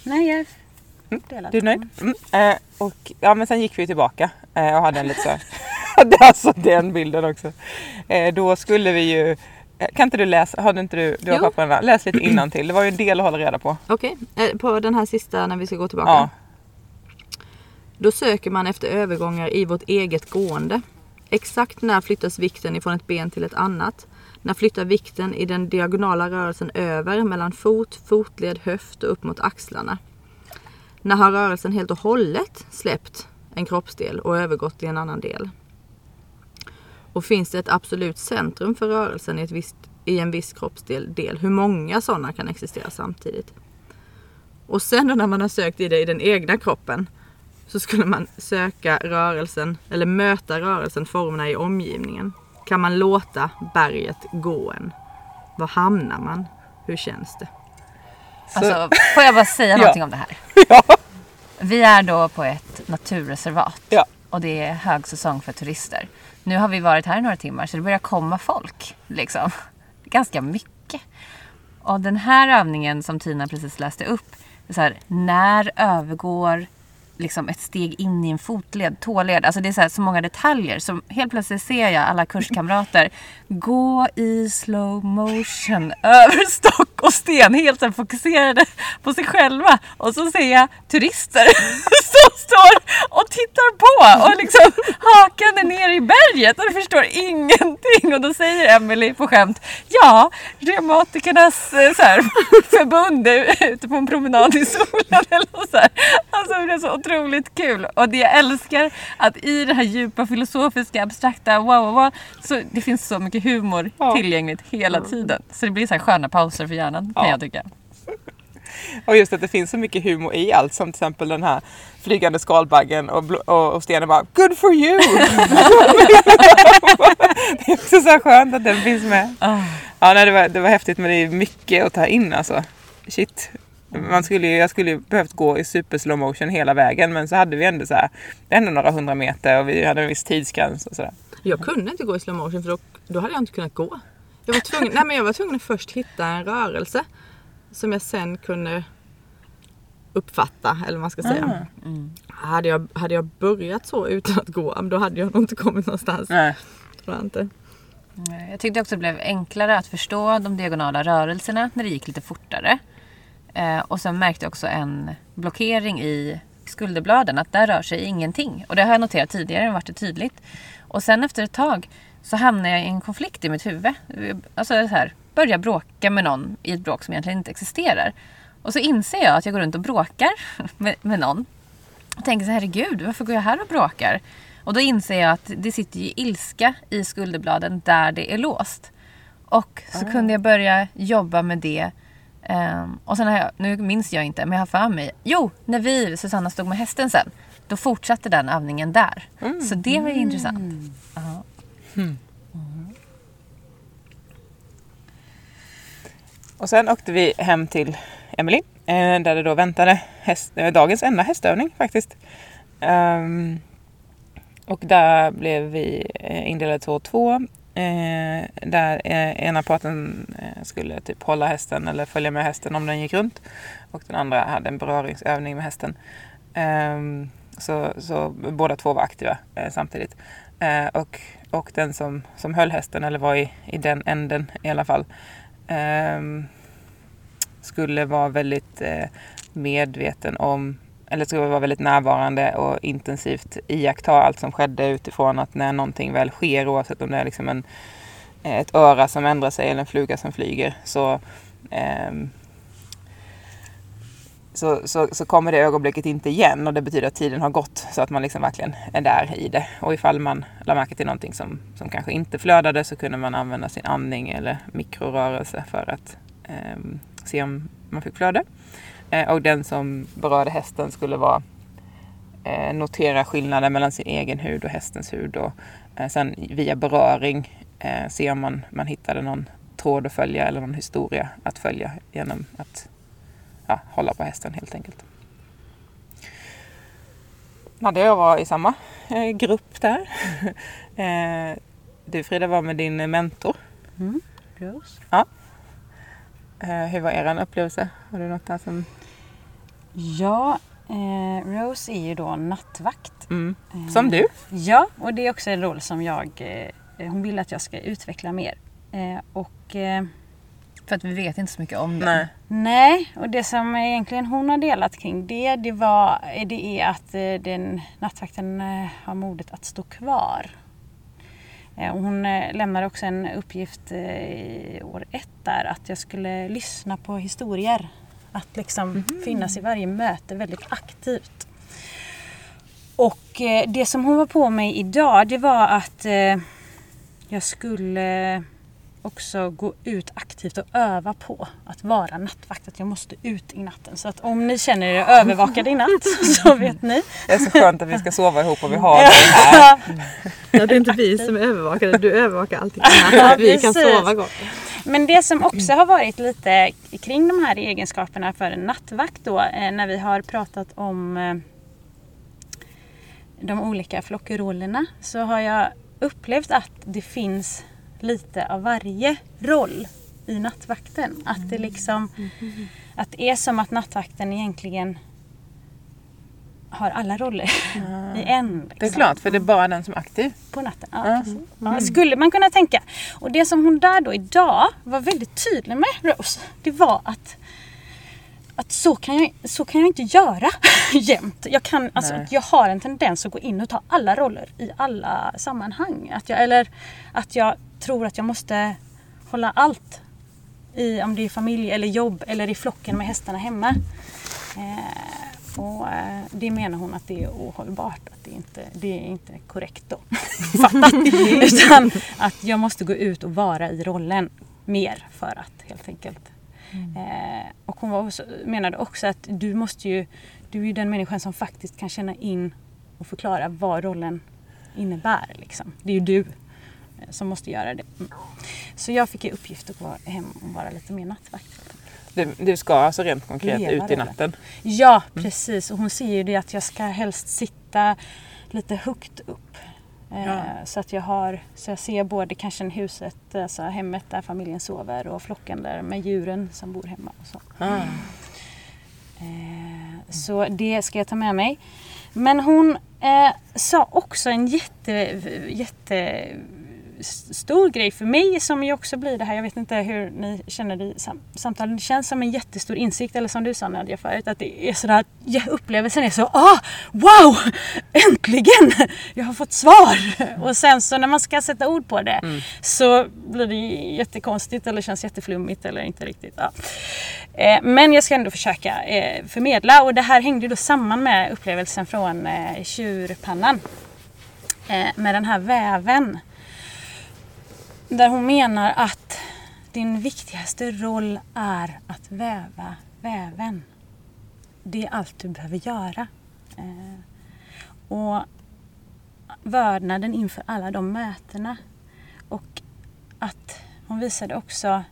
Nej, jag delar. Du är nöjd? Mm. Eh, och, ja, men sen gick vi tillbaka eh, och hade en lite så här... hade alltså den bilden också. Eh, då skulle vi ju... eh, Kan inte du läsa? Har du inte du, du har där? Läs lite innan till. Det var ju en del att hålla reda på. Okej, eh, på den här sista när vi ska gå tillbaka. Ja. Då söker man efter övergångar i vårt eget gående. Exakt när flyttas vikten ifrån ett ben till ett annat? När flyttar vikten i den diagonala rörelsen över mellan fot, fotled, höft och upp mot axlarna? När har rörelsen helt och hållet släppt en kroppsdel och övergått till en annan del? Och finns det ett absolut centrum för rörelsen i, ett visst, i en viss kroppsdel? Del? Hur många sådana kan existera samtidigt? Och sen då när man har sökt i det i den egna kroppen så skulle man söka rörelsen eller möta rörelsen, formerna i omgivningen. Kan man låta berget gå en? Var hamnar man? Hur känns det? Alltså, får jag bara säga Ja. någonting om det här? Ja. Vi är då på ett naturreservat. Ja. Och det är högsäsong för turister. Nu har vi varit här i några timmar så det börjar komma folk. Liksom. Ganska mycket. Och den här övningen som Tina precis läste upp. Så här, när övergår liksom ett steg in i en fotled, tåled. Alltså det är så, här, så många detaljer. Så helt plötsligt ser jag alla kurskamrater gå i slow motion över Stockholm och sten. Helt så här, fokuserade på sig själva. Och så ser jag turister som står och tittar på och liksom hakande ner i berget och förstår ingenting. Och då säger Emily på skämt Ja, reumatikernas eh, så här, förbund är ute på en promenad i solen eller så här. Alltså blev är så otroligt kul. Och det jag älskar att i det här djupa filosofiska, abstrakta, wow, wow, wow så det finns så mycket humor Ja. tillgängligt hela tiden. Så det blir så här sköna pauser för hjärnan kan Ja. jag tycka. Och just att det finns så mycket humor i allt som till exempel den här flygande skalbaggen och, bl- och, och stenen bara Good for you! det är också så skönt att den finns med. Ah. Ja, nej, det, var, det var häftigt men det är mycket att ta in alltså. Shit. Man skulle, ju- jag skulle ju behövt gå i super slow motion hela vägen men så hade vi ändå så här, ändå några hundra meter och vi hade en viss tidsgräns och sådär. Jag kunde inte gå i slow motion för då, då hade jag inte kunnat gå. Jag var, tvungen, nej men jag var tvungen att först hitta en rörelse som jag sen kunde uppfatta, eller vad man ska säga. Mm. Hade, jag, hade jag börjat så utan att gå, då hade jag nog inte kommit någonstans. Nej. Tror jag inte. Jag tyckte också det blev enklare att förstå de diagonala rörelserna när det gick lite fortare. Eh, och sen märkte jag också en blockering i skulderbladen, att där rör sig ingenting. Och det har jag noterat tidigare, varit det tydligt. Och sen efter ett tag så hamnade jag i en konflikt i mitt huvud. Alltså så här, börja bråka med någon i ett bråk som egentligen inte existerar. Och så inser jag att jag går runt och bråkar med, med någon. Och tänker så här, herregud, varför går jag här och bråkar? Och då inser jag att det sitter ju ilska i skulderbladen där det är låst. Och så kunde jag börja jobba med det. Ehm, och sen har jag, nu minns jag inte, men jag har för mig. Jo, när vi, Susanna, stod med hästen sen. Då fortsatte den övningen där. Så det var ju intressant. Mm. Och sen åkte vi hem till Emily eh, där det då väntade häst, eh, dagens enda hästövning faktiskt. Um, och där blev vi eh, indelade två och två. Eh, där ena parten skulle typ hålla hästen eller följa med hästen om den gick runt. Och den andra hade en beröringsövning med hästen. Eh, så, så båda två var aktiva eh, samtidigt. Eh, och, och den som, som höll hästen, eller var i, i den änden i alla fall, eh, skulle vara väldigt eh, medveten om, eller skulle vara väldigt närvarande och intensivt iaktta allt som skedde utifrån att när någonting väl sker, oavsett om det är liksom en, ett öra som ändrar sig eller en fluga som flyger, så, eh, så, så, så kommer det ögonblicket inte igen och det betyder att tiden har gått så att man liksom verkligen är där i det. Och ifall man la märke till någonting som, som kanske inte flödade så kunde man använda sin andning eller mikrorörelse för att eh, se om man fick flöde. Eh, och den som berörde hästen skulle vara eh, notera skillnaden mellan sin egen hud och hästens hud och eh, sen via beröring eh, se om man, man hittade någon tråd att följa eller någon historia att följa genom att ja, hålla på hästen helt enkelt. Nadja och jag var i samma eh, grupp där. eh, du Frida var med din mentor. Mm. Rose. Eh, hur var er upplevelse? Har du något där som... Ja, eh, Rose är ju då nattvakt. Mm. Som du? Ja, och det är också en roll som jag, hon vill att jag ska utveckla mer. Och För att vi vet inte så mycket om det. Nej. Nej, och det som egentligen hon har delat kring det, det, var, det är att eh, den nattvakten eh, har modet att stå kvar. Eh, och hon lämnade också en uppgift i år ett där att jag skulle lyssna på historier. Att liksom finnas i varje möte väldigt aktivt. Och det som hon var på mig idag det var att jag skulle också gå ut aktivt och öva på att vara nattvakt. Att jag måste ut i natten. Så att om ni känner er övervakade i natt så vet ni. Det är så skönt att vi ska sova ihop och vi har det här. Ja, det är inte vi som är övervakade, du övervakar allting. Ja, vi kan sova gott. Men det som också har varit lite kring de här egenskaperna för en nattvakt då eh, när vi har pratat om eh, de olika flockrollerna så har jag upplevt att det finns lite av varje roll i nattvakten. Att det liksom att det är som att nattvakten egentligen har alla roller i en. Liksom Det är klart, för det är bara den som är aktiv. på natten. Ja, Ja. precis. Ja, skulle man kunna tänka. Och det som hon där då idag var väldigt tydlig med Rose, det var att att så kan, jag, så kan jag inte göra jämt. Jag, kan, alltså, jag har en tendens att gå in och ta alla roller i alla sammanhang. Att jag, eller att jag tror att jag måste hålla allt. I, om det är familj eller jobb eller i flocken med hästarna hemma. Eh, Och eh, det menar hon att det är ohållbart. Att det, inte, det är inte korrekt då. Fattat? Utan att jag måste gå ut och vara i rollen mer för att helt enkelt. Eh, och hon också, menade också att du måste ju, du är ju den människan som faktiskt kan känna in och förklara vad rollen innebär. Liksom. Det är ju du som måste göra det. Mm. Så jag fick i uppgift att gå hem och vara lite mer nattvakt. Du, du ska alltså rent konkret Leva ut i natten? Ja, precis. Och hon säger ju det att jag ska helst sitta lite högt upp. Eh, Ja. Så att jag har, så jag ser både kanske huset, alltså hemmet där familjen sover och flocken där med djuren som bor hemma. Och så. Ah. Eh, så det ska jag ta med mig. Men hon eh, sa också en jätte, jätte stor grej för mig som ju också blir det här, jag vet inte hur ni känner det i sam- samtalen, det känns som en jättestor insikt eller som du sa Nadja förut att det är sådär, ja, upplevelsen är så ah, wow, äntligen, jag har fått svar och sen så när man ska sätta ord på det så blir det jättekonstigt eller känns jätteflummigt eller inte riktigt. Ja. Eh, Men jag ska ändå försöka eh, förmedla och det här hängde då samman med upplevelsen från eh, tjurpannan. Eh, Med den här väven. Där hon menar att din viktigaste roll är att väva väven. Det är allt du behöver göra. Eh, Och vördnaden inför alla de mötena. Och att hon visade också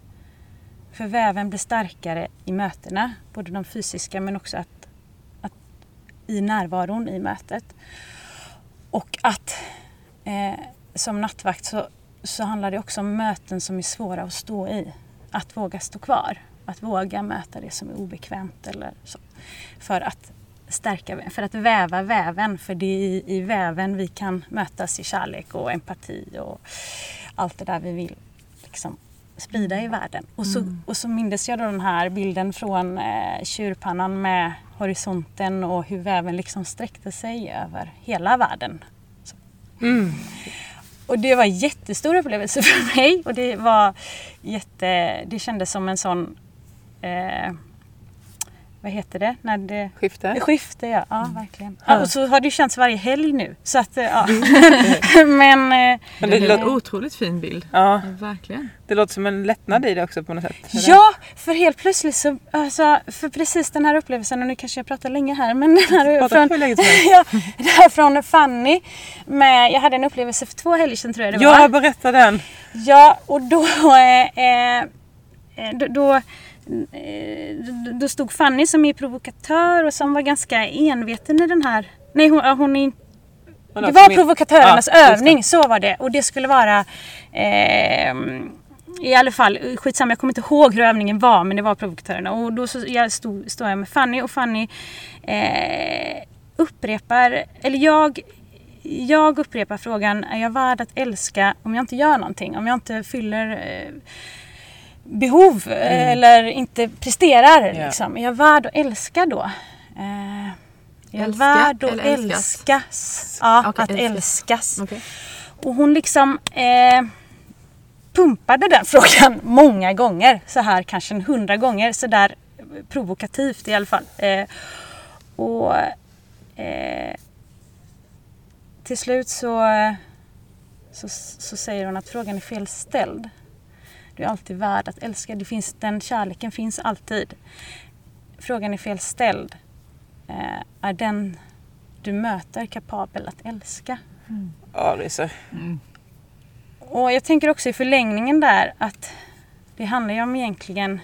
för väven blir starkare i mötena, både de fysiska men också att, att i närvaron i mötet. Och att eh, som nattvakt så, så handlar det också om möten som är svåra att stå i. Att våga stå kvar, att våga möta det som är obekvämt eller så. För att stärka, för att väva väven, för det är i, i väven vi kan mötas i kärlek och empati och allt det där vi vill liksom sprida i världen. Och så, och så mindes jag då den här bilden från eh, tjurpannan med horisonten och hur väven liksom sträckte sig över hela världen. Så. Och det var en jättestor upplevelse för mig. Och det var jätte, det kändes som en sån eh, vad heter det? När det Skifte? Skifte ja, ja verkligen. Ja, och så har det ju känts varje helg nu. Så att, eh, ja. Men eh, Men det, Det är en lå- otroligt fin bild. ja, Verkligen. det låter som en lättnad i det också på något sätt. eller? Ja, för helt plötsligt så, alltså, för precis den här upplevelsen, och nu kanske jag pratar länge här, men den här Prata från, ja, det här från Fanny. Med, jag hade en upplevelse för två helger sedan tror jag det Ja, var. berätta den. Ja, och då, eh, eh, då, då, eh, då stod Fanny som är provokatör och som var ganska enveten i den här... Nej, hon, ja, hon är det var provokatörernas Ja, just det. övning, så var det. Och det skulle vara eh, i alla fall, skitsamma jag kommer inte ihåg hur övningen var men det var provokatörerna. Och då så, jag stod, stod jag med Fanny och Fanny eh, upprepar, eller jag jag upprepar frågan, är jag värd att älska om jag inte gör någonting? Om jag inte fyller eh, behov eh, eller inte presterar? Mm. Ja. Liksom. Är jag värd att älska då? Eh, är jag Älska värd att älskas? älskas? Ja, Okej, att älskas. älskas. Okej. Och hon liksom eh, pumpade den frågan många gånger. Så här kanske en hundra gånger. Så där provokativt i alla fall. Eh, och eh, till slut så, så, så säger hon att frågan är felställd. Du är alltid värd att älska. Det finns, den kärleken finns alltid. Frågan är felställd. Eh, är den du möter kapabel att älska? Ja, ryser. Och jag tänker också i förlängningen där att det handlar ju om egentligen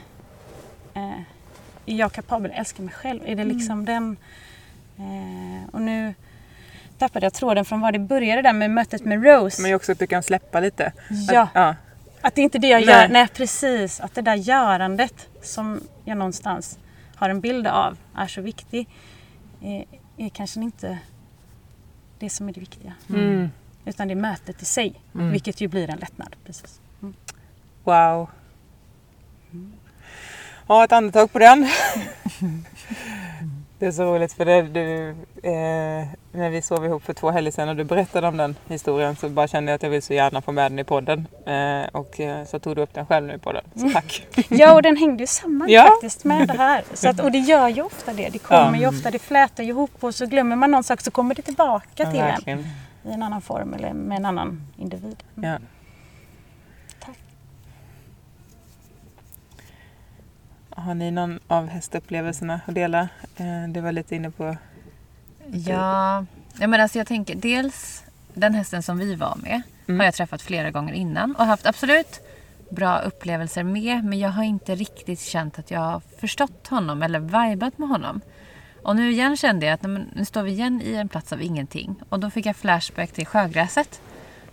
eh, är jag kapabel att älska mig själv? Är det liksom den... Eh, och nu tappade jag tråden från var det började där med mötet med Rose. Men också att du kan släppa lite. Ja. Att, ja. Att det är inte det jag Nej. gör. Nej precis. Att det där görandet som jag någonstans har en bild av är så viktig. Är, är kanske inte det som är det viktiga. Mm. Utan det är mötet i sig. Vilket ju blir en lättnad. Precis. Wow. Ja, ett andetag på den. Det är så roligt för det, du, eh, när vi sov ihop för två helger sedan och du berättade om den historien så bara kände jag att jag vill så gärna få med den i podden. Eh, och eh, så tog du upp den själv nu i podden. Så tack! Ja, och den hängde ju samman Ja. faktiskt med det här. Så att, och det gör ju ofta det. Det kommer Ja. ju ofta, det flätar ihop och så glömmer man någon sak så kommer det tillbaka Ja, till en verkligen. i en annan form eller med en annan individ. Ja. Har ni någon av hästupplevelserna att dela? Eh, du var lite inne på... Ja, ja men alltså jag tänker dels den hästen som vi var med Mm. har jag träffat flera gånger innan och haft absolut bra upplevelser med men jag har inte riktigt känt att jag har förstått honom eller vibat med honom. Och nu igen kände jag att nu står vi igen i en plats av ingenting och då fick jag flashback till sjögräset.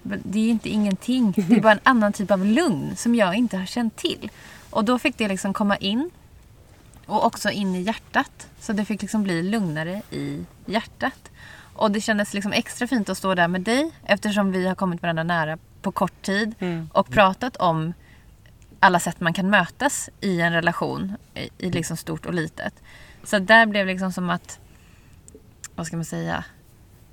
Det är inte ingenting, det är bara en annan typ av lugn som jag inte har känt till. Och då fick det liksom komma in och också in i hjärtat. Så det fick liksom bli lugnare i hjärtat. Och det kändes liksom extra fint att stå där med dig eftersom vi har kommit varandra nära på kort tid Mm. och pratat om alla sätt man kan mötas i en relation i, i liksom stort och litet. Så där blev liksom som att, vad ska man säga,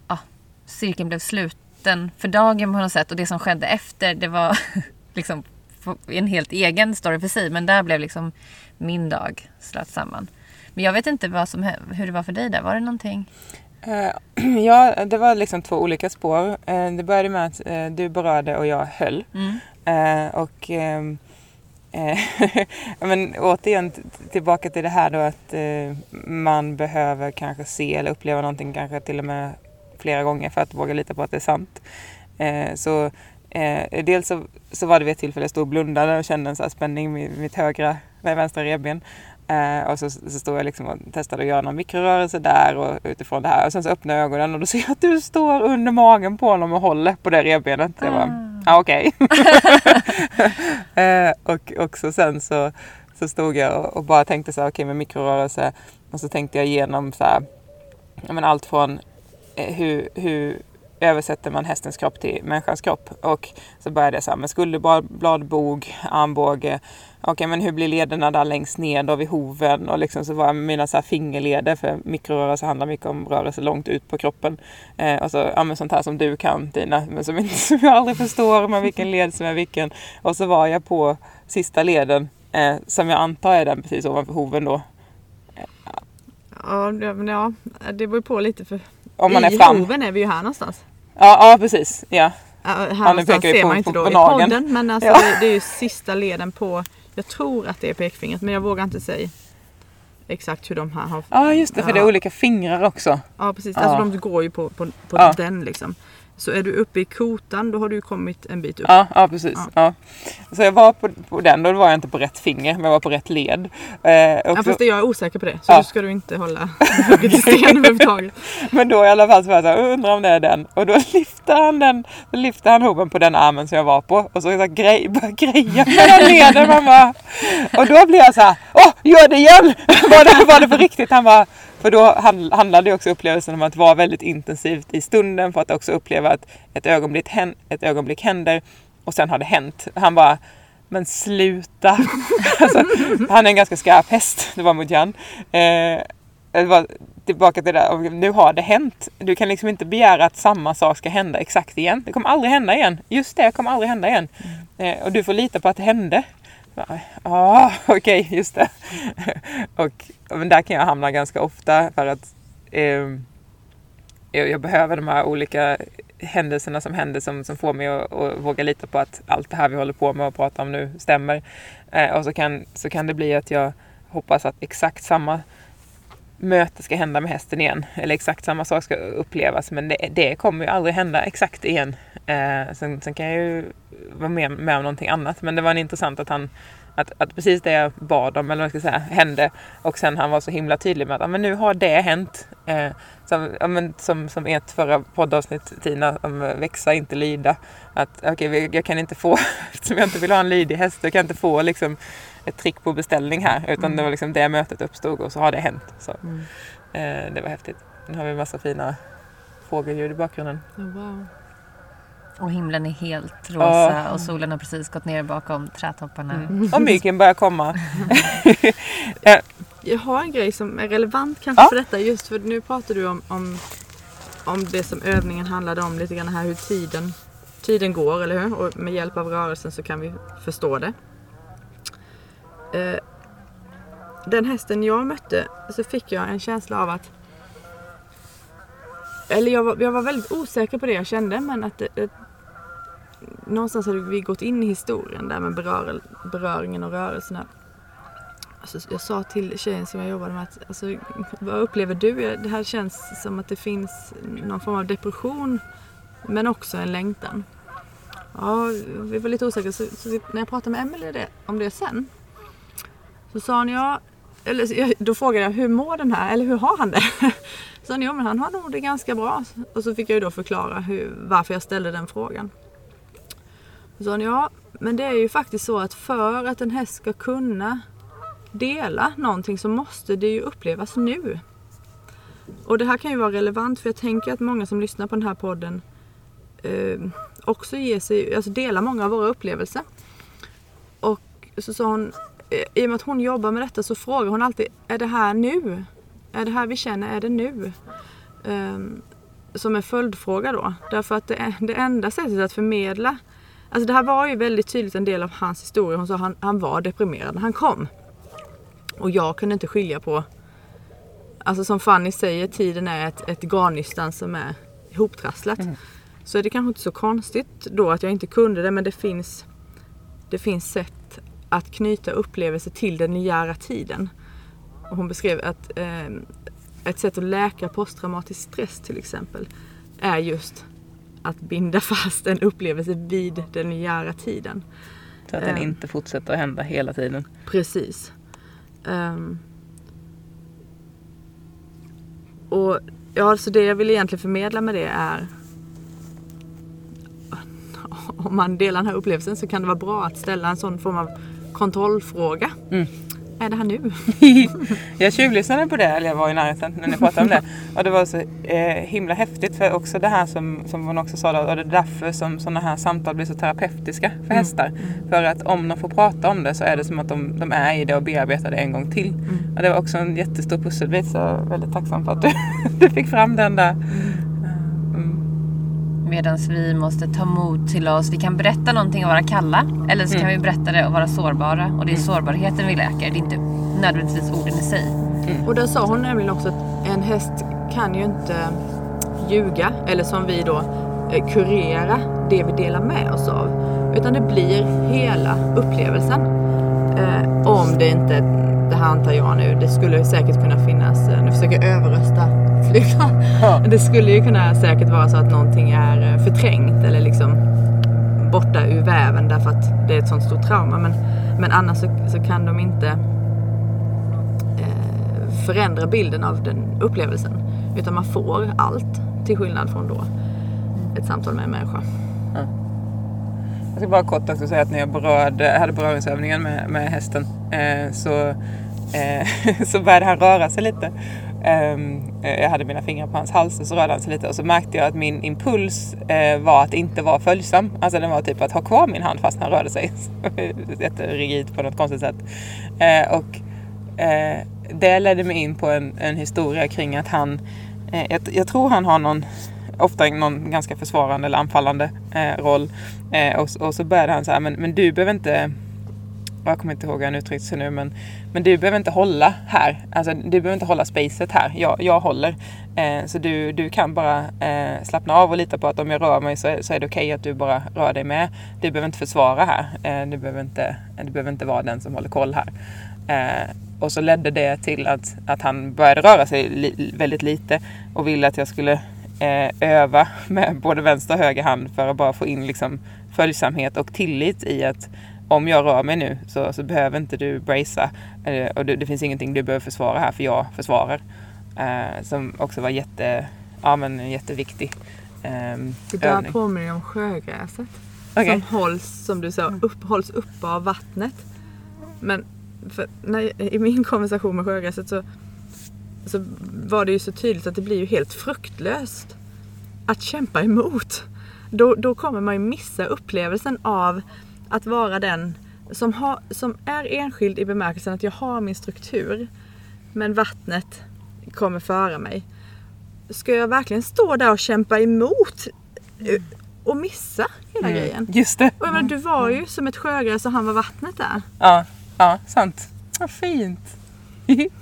ja, cirkeln blev sluten för dagen på något sätt och det som skedde efter det var liksom en helt egen story för sig men där blev liksom min dag slöt samman. Men jag vet inte vad som, hur det var för dig där. Var det någonting? Eh, ja, det var liksom två olika spår. Eh, det började med att eh, du berörde och jag höll. Mm. Och ehm, eh, men återigen tillbaka till det här då att man behöver kanske se eller uppleva någonting kanske till och med flera gånger för att våga lita på att det är sant. Så eh, dels så, så var det vid ett tillfälle jag stod och blundade och kände en så spänning i mitt högra, nej, vänstra revben. Eh, och så, så stod jag liksom och testade att göra någon mikrorörelse där och utifrån det här. Och sen så öppnade jag ögonen och då ser jag att du står under magen på honom och håller på det revbenet. Jag bara, ja okej. eh, och också sen så, så stod jag och, och bara tänkte så här, okej med mikrorörelse. Och så tänkte jag igenom så här, men allt från eh, hur, hur översätter man hästens kropp till människans kropp. Och så började jag så här med skulderblad, bog, armbåge. Okej, men hur blir lederna där längst ner då vid hoven? Och liksom så var jag med mina så här fingerleder, för mikrorörelse handlar mycket om rörelse långt ut på kroppen. Eh, och så ja, men sånt här som du kan Tina, men som, inte, som jag aldrig förstår men vilken led som är vilken. Och så var jag på sista leden, eh, som jag antar är den precis ovanför hoven då. Ja, det, men ja, det beror ju på lite för om man i är fram. hoven är vi ju här någonstans. Ja, ja precis. Ja. Ja, här nu någonstans pekar vi ser på- man inte på- då på i podden men alltså Ja. det, det är ju sista leden på, jag tror att det är pekfingret men jag vågar inte säga exakt hur de här har. ja, just det, för det är Ja. olika fingrar också. Ja precis, Ja. alltså de går ju på, på, på Ja. den liksom. Så är du uppe i kotan då har du kommit en bit upp. Ja, ja precis. Ja. Så jag var på, på den, då var jag inte på rätt finger, men jag var på rätt led. Eh, och Ja, fast jag är osäker på det. Så Ja. då ska du inte hålla hugget i sten överhuvudtaget. Men då i alla fall så var jag så här, undrar om det är den. Och då lyfte han den, då lyfte han hoven på den armen som jag var på. Och så, så här, grej, började greja med den leden. Man bara, och då blev jag så här, åh, gör det igen! var, det, var det på riktigt? Han bara, för då hand- handlade också upplevelsen om att vara väldigt intensivt i stunden för att också uppleva att ett ögonblick, ett ögonblick händer och sen har det hänt. Han bara, men sluta! alltså, han är en ganska skarp häst, det var Mujjan. Eh, det var tillbaka till det där, nu har det hänt. Du kan liksom inte begära att samma sak ska hända exakt igen. Det kommer aldrig hända igen. Just det, kommer aldrig hända igen. Eh, och du får lita på att det hände. Ja, ah, okej, just det. och, men där kan jag hamna ganska ofta för att eh, jag, jag behöver de här olika händelserna som händer som, som får mig att, att våga lita på att allt det här vi håller på med och pratar om nu stämmer. Eh, och så kan, så kan det bli att jag hoppas att exakt samma möte ska hända med hästen igen. Eller exakt samma sak ska upplevas. Men det, det kommer ju aldrig hända exakt igen. Eh, sen, sen kan jag ju vara med, med om någonting annat. Men det var en intressant att han att, att precis det jag bad om, eller vad jag ska säga, hände. Och sen han var så himla tydlig med att men nu har det hänt. Eh, som, ja, men, som, som ert förra poddavsnitt Tina, om eh, växa inte lyda. Att okej, okay, jag kan inte få, eftersom jag inte vill ha en lydig häst, jag kan inte få liksom, ett trick på beställning här. Utan det var liksom det mötet uppstod och så har det hänt. Så, Mm. eh, det var häftigt. Nu har vi en massa fina fågelljud i bakgrunden. Oh, wow. Och himlen är helt rosa Ja. och solen har precis gått ner bakom trädtopparna. Mm. Och myggen börjar komma. Jag har en grej som är relevant kanske Ja. för detta just för nu pratar du om, om, om det som övningen handlade om lite grann här hur tiden, tiden går eller hur? Och med hjälp av rörelsen så kan vi förstå det. Eh, den hästen jag mötte så fick jag en känsla av att eller jag var, jag var väldigt osäker på det jag kände men att det, det, någonstans hade vi gått in i historien där med berör, beröringen och rörelserna. Alltså, jag sa till tjejen som jag jobbade med att alltså, vad upplever du? Det här känns som att det finns någon form av depression men också en längtan. Ja, vi var lite osäkra så, så när jag pratade med Emelie om det sen så sa han ja, eller då frågade jag hur mår den här eller hur har han det? Så sa hon men han har nog det ganska bra. Och så fick jag ju då förklara hur, varför jag ställde den frågan. Så sa hon ja men det är ju faktiskt så att för att en häst ska kunna dela någonting så måste det ju upplevas nu. Och det här kan ju vara relevant för jag tänker att många som lyssnar på den här podden eh, också ger sig, alltså delar många av våra upplevelser. Och så sa hon, i och med att hon jobbar med detta så frågar hon alltid, är det här nu? Är det här vi känner, är det nu? Ehm, som en följdfråga då. Därför att det, det enda sättet att förmedla Alltså det här var ju väldigt tydligt en del av hans historia. Hon sa att han, han var deprimerad när han kom. Och jag kunde inte skilja på Alltså som Fanny säger, tiden är ett, ett garnnystan som är ihoptrasslat. Så är det kanske inte så konstigt då att jag inte kunde det men det finns Det finns sätt att knyta upplevelser till den linjära tiden. Och hon beskrev att eh, ett sätt att läka posttraumatisk stress till exempel är just att binda fast en upplevelse vid den linjära tiden. Så att den Ehm. inte fortsätter att hända hela tiden. Precis. Ehm. och ja, så det jag vill egentligen förmedla med det är om man delar den här upplevelsen så kan det vara bra att ställa en sån form av kontrollfråga. Mm. Är det här nu? Jag tjuvlyssnade på det, eller jag var i närheten när ni pratade om det. Och det var så eh, himla häftigt för också det här som, som hon också sa då, och det är därför som sådana här samtal blir så terapeutiska för hästar. För att om de får prata om det så är det som att de, de är i det och bearbetar det en gång till. Och det var också en jättestor pusselbit så jag är väldigt tacksam för att du, du fick fram den där. Mm. Medan vi måste ta mod till oss. Vi kan berätta någonting och vara kalla. Eller så kan vi berätta det och vara sårbara. Och det är sårbarheten vi läker. Det är inte nödvändigtvis orden i sig. Och där sa hon nämligen också att en häst kan ju inte ljuga eller som vi då eh, kurera det vi delar med oss av. Utan det blir hela upplevelsen. Eh, om det inte, det här antar jag nu, det skulle säkert kunna finnas, eh, nu försöker jag överrösta flygplan. Ja. Det skulle ju kunna säkert vara så att någonting är eh, förträngt eller liksom borta ur väven därför att det är ett sånt stort trauma. Men, men annars så, så kan de inte eh, förändra bilden av den upplevelsen. Utan man får allt till skillnad från då ett samtal med en människa. Jag ska bara kort också säga att när jag berörde, hade beröringsövningen med, med hästen Eh, så, eh, så började han röra sig lite. Ehm, eh, jag hade mina fingrar på hans hals och så rörde han sig lite och så märkte jag att min impuls eh, var att inte vara följsam. Alltså den var typ att ha kvar min hand fast han rörde sig. Jätterigid på något konstigt sätt. Eh, och eh, det ledde mig in på en, en historia kring att han, eh, jag, jag tror han har någon ofta någon ganska försvarande eller anfallande eh, roll. Eh, och, och så började han så här, men, men du behöver inte jag kommer inte ihåg hur han uttryckte sig nu men, men du behöver inte hålla här. Alltså, du behöver inte hålla spacet här. Jag, jag håller. Eh, så du, du kan bara eh, slappna av och lita på att om jag rör mig så, är- så är det okej att du bara rör dig med. Du behöver inte försvara här. Eh, du, behöver inte, du behöver inte vara den som håller koll här. Eh, och så ledde det till att, att han började röra sig li, väldigt lite och ville att jag skulle eh, öva med både vänster och höger hand för att bara få in liksom, följsamhet och tillit i att om jag rör mig nu så, så behöver inte du bracea eh, och det, det finns ingenting du behöver försvara här för jag försvarar. Eh, som också var jätte, ja, men en jätteviktig ehm, Det där övning. påminner om sjögräset. Okej. Som hålls, som du sa, upp, hålls uppe av vattnet. Men när, i min konversation med sjögräset så, så var det ju så tydligt att det blir ju helt fruktlöst att kämpa emot. då, då kommer man ju missa upplevelsen av att vara den som, har, som är enskild i bemärkelsen att jag har min struktur. Men vattnet kommer föra mig. Ska jag verkligen stå där och kämpa emot eh, och missa hela grejen? Just det. Och jag menar, du var ju som ett sjögräs och han var vattnet där. Ja, ja sant. Vad fint.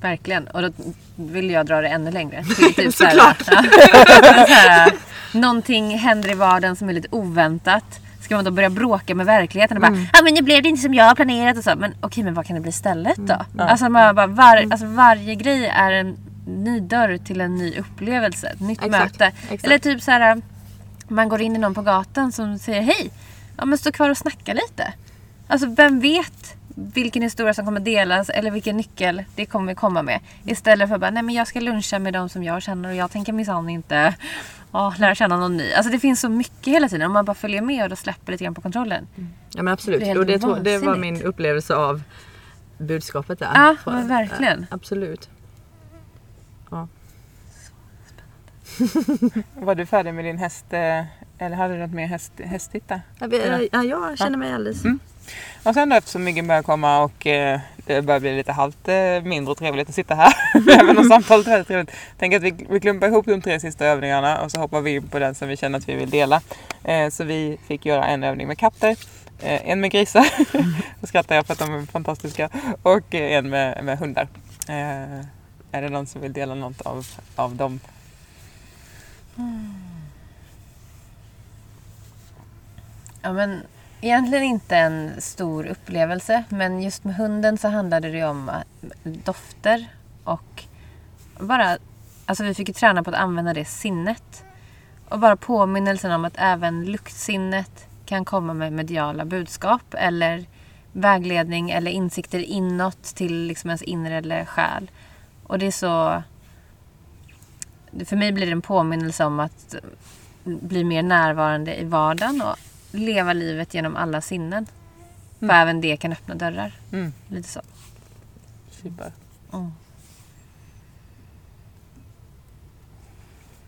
Verkligen. Och då vill jag dra det ännu längre. Till typ så här, Såklart. ja. så här, någonting händer i vardagen som är lite oväntat. Ska man då börja bråka med verkligheten och bara Mm. ah, men nu blev det inte som jag har planerat och så. Men okej men vad kan det bli istället då? Mm. Alltså, man bara, var, alltså varje grej är en ny dörr till en ny upplevelse. Ett nytt Exakt, möte. exakt. Eller typ så här man går in i någon på gatan som säger hej. Ja men stå kvar och snacka lite. Alltså vem vet vilken historia som kommer delas eller vilken nyckel det kommer komma med. Istället för att bara, nej men jag ska luncha med de som jag känner och jag tänker minsann inte oh, lära känna någon ny. Alltså det finns så mycket hela tiden om man bara följer med och släpper lite grann på kontrollen. Ja men absolut. Det och det, det var min upplevelse av budskapet där. Ja, För- men verkligen. ja, absolut. Ja. Var du färdig med din häst? eh, Eller hade du något mer häst, hästtitta? Ja, vi- ja, jag känner mig alldeles... Mm. Och sen då eftersom myggen börjar komma och eh, det börjar bli lite halvt eh, mindre trevligt att sitta här. Även om samtalet är väldigt trevligt. Tänk att vi, vi klumpar ihop de tre sista övningarna och så hoppar vi in på den som vi känner att vi vill dela. Eh, så vi fick göra en övning med katter. Eh, en med grisar. Då skrattar jag för att de är fantastiska. Och eh, en med, med hundar. Eh, är det någon som vill dela något av, av dem? Ja, men egentligen inte en stor upplevelse. Men just med hunden så handlade det ju om eh, dofter och bara... Alltså vi fick ju träna på att använda det sinnet. Och bara påminnelsen om att även luktsinnet kan komma med mediala budskap eller vägledning eller insikter inåt till liksom ens inre eller själ. Och det är så... För mig blir det en påminnelse om att bli mer närvarande i vardagen och leva livet genom alla sinnen. För även det kan öppna dörrar. Mm, Lite så. super. Mm.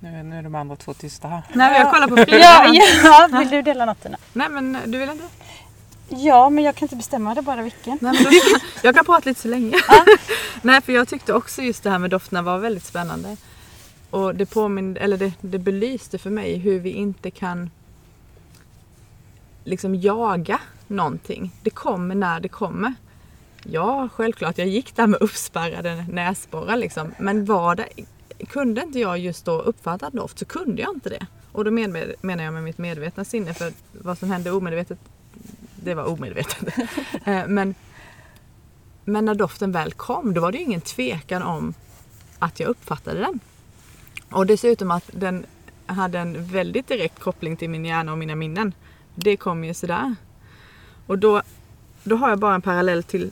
Nu, är- nu är de andra två tysta här. Nej, men jag kollar på Frida. Ja, ja, vill du dela något Tina? Nej men du vill inte? Ja, men jag kan inte bestämma det bara vilken. Nej, men då, jag kan prata lite så länge. Nej för jag tyckte också just det här med dofterna var väldigt spännande. Och det påminner, eller det, det belyste för mig hur vi inte kan liksom jaga någonting. Det kommer när det kommer. Ja, självklart, jag gick där med uppspärrade näsborrar liksom. Men var det, kunde inte jag just då uppfatta doft så kunde jag inte det. Och då men, menar jag med mitt medvetna sinne för vad som hände omedvetet, det var omedvetet. Eh, men, men när doften väl kom då var det ju ingen tvekan om att jag uppfattade den. Och dessutom att den hade en väldigt direkt koppling till min hjärna och mina minnen. Det kom ju sådär. Och då, då har jag bara en parallell till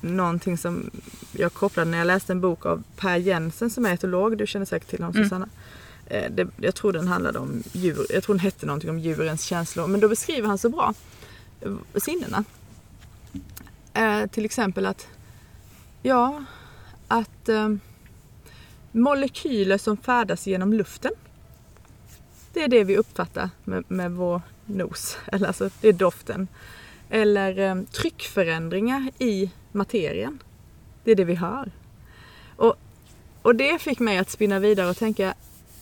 någonting som jag kopplade när jag läste en bok av Per Jensen som är etolog. Du känner säkert till honom Mm. Susanna. Eh, Det, jag tror den handlade om djur. Jag tror den hette någonting om djurens känslor. Men då beskriver han så bra sinnena. Eh, till exempel att ja, att eh, molekyler som färdas genom luften. Det är det vi uppfattar med, med vår nos. Eller alltså, det är doften. Eller eh, tryckförändringar i materien. Det är det vi hör. Och, och det fick mig att spinna vidare och tänka,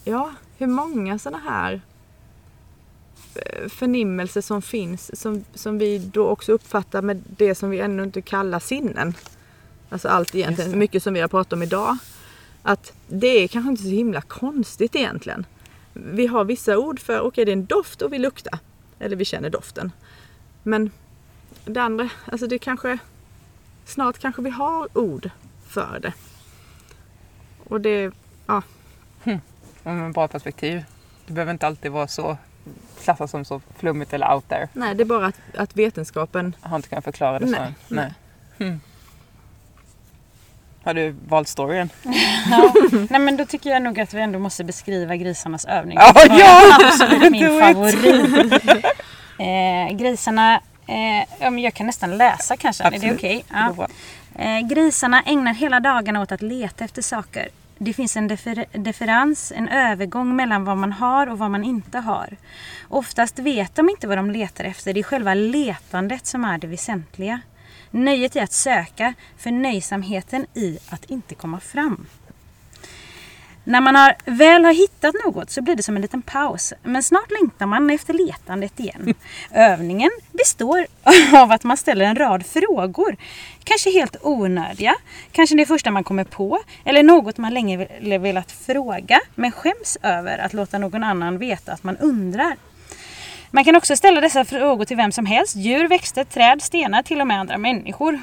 ja, hur många sådana här eh, förnimmelser som finns som, som vi då också uppfattar med det som vi ännu inte kallar sinnen. Alltså allt egentligen, mycket som vi har pratat om idag. Att det är kanske inte så himla konstigt egentligen. Vi har vissa ord för, okej det är en doft och vi luktar. Eller vi känner doften. Men det andra, alltså det kanske, snart kanske vi har ord för det. Och det, ja, Mm, en bra perspektiv. Det behöver inte alltid vara så klassas som så flummigt eller out there. nej det är bara att, att vetenskapen Jag har inte kunnat förklara det så. Nej, Nej. Hmm. Har du valt storyn? Ja. Nej men då tycker jag nog att vi ändå måste beskriva grisarnas övning. Var ja! absolut min favorit. Eh, grisarna, eh, ja, men jag kan nästan läsa kanske, är det Absolut. okej? Går Ja. Eh, grisarna ägnar hela dagarna åt att leta efter saker. det finns en differ differens, en övergång mellan vad man har och vad man inte har. Oftast vet de inte vad de letar efter, det är själva letandet som är det väsentliga. Nöjet i att söka, förnöjsamheten i att inte komma fram. När man har, väl har hittat något så blir det som en liten paus. Men snart längtar man efter letandet igen. Övningen består av att man ställer en rad frågor. Kanske helt onödiga, kanske det första man kommer på eller något man länge velat fråga men skäms över att låta någon annan veta att man undrar. Man kan också ställa dessa frågor till vem som helst. Djur, växter, träd, stenar, till och med andra människor.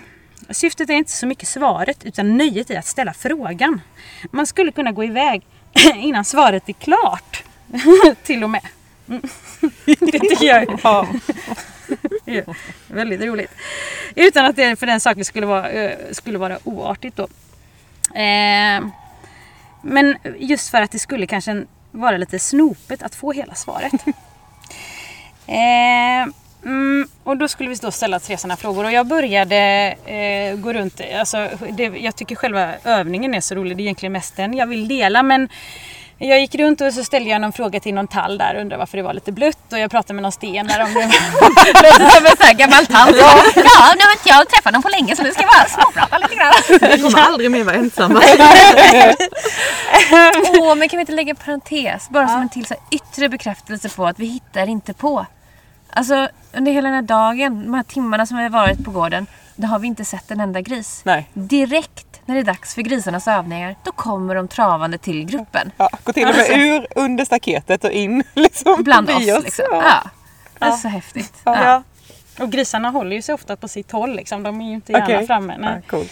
Syftet är inte så mycket svaret utan nöjet i att ställa frågan. Man skulle kunna gå iväg innan svaret är klart. till och med. Mm. Det tycker jag är väldigt roligt. Utan att det för den saken skulle vara, eh, skulle vara oartigt då. Eh, men just för att det skulle kanske vara lite snopet att få hela svaret. Eh, mm, och då skulle vi då ställa tre sådana frågor och jag började eh, gå runt. Alltså, det, jag tycker själva övningen är så rolig. Det är egentligen mest den jag vill dela. Men jag gick runt och så ställde jag någon fråga till någon tall där. Undrade varför det var lite blött. Och jag pratade med någon sten där om det låter som en sån här gammal tant. Ja, ja nu har inte jag träffat någon på länge så nu ska jag bara småprata lite grann. Vi kommer aldrig mer vara ensamma. Åh, oh, men kan vi inte lägga en parentes? Bara som en till så här, yttre bekräftelse på att vi hittar inte på. Alltså under hela den här dagen, de här timmarna som vi har varit på gården, då har vi inte sett en enda gris. Nej. Direkt när det är dags för grisarnas övningar, då kommer de travande till gruppen. Ja, går till och med ur under staketet och in liksom. Bland oss. oss. Liksom. Ja. ja. Det är så häftigt. Ja. Och grisarna håller ju sig ofta på sitt håll. Liksom. De är ju inte gärna okay. framme. Nej. Ja, cool.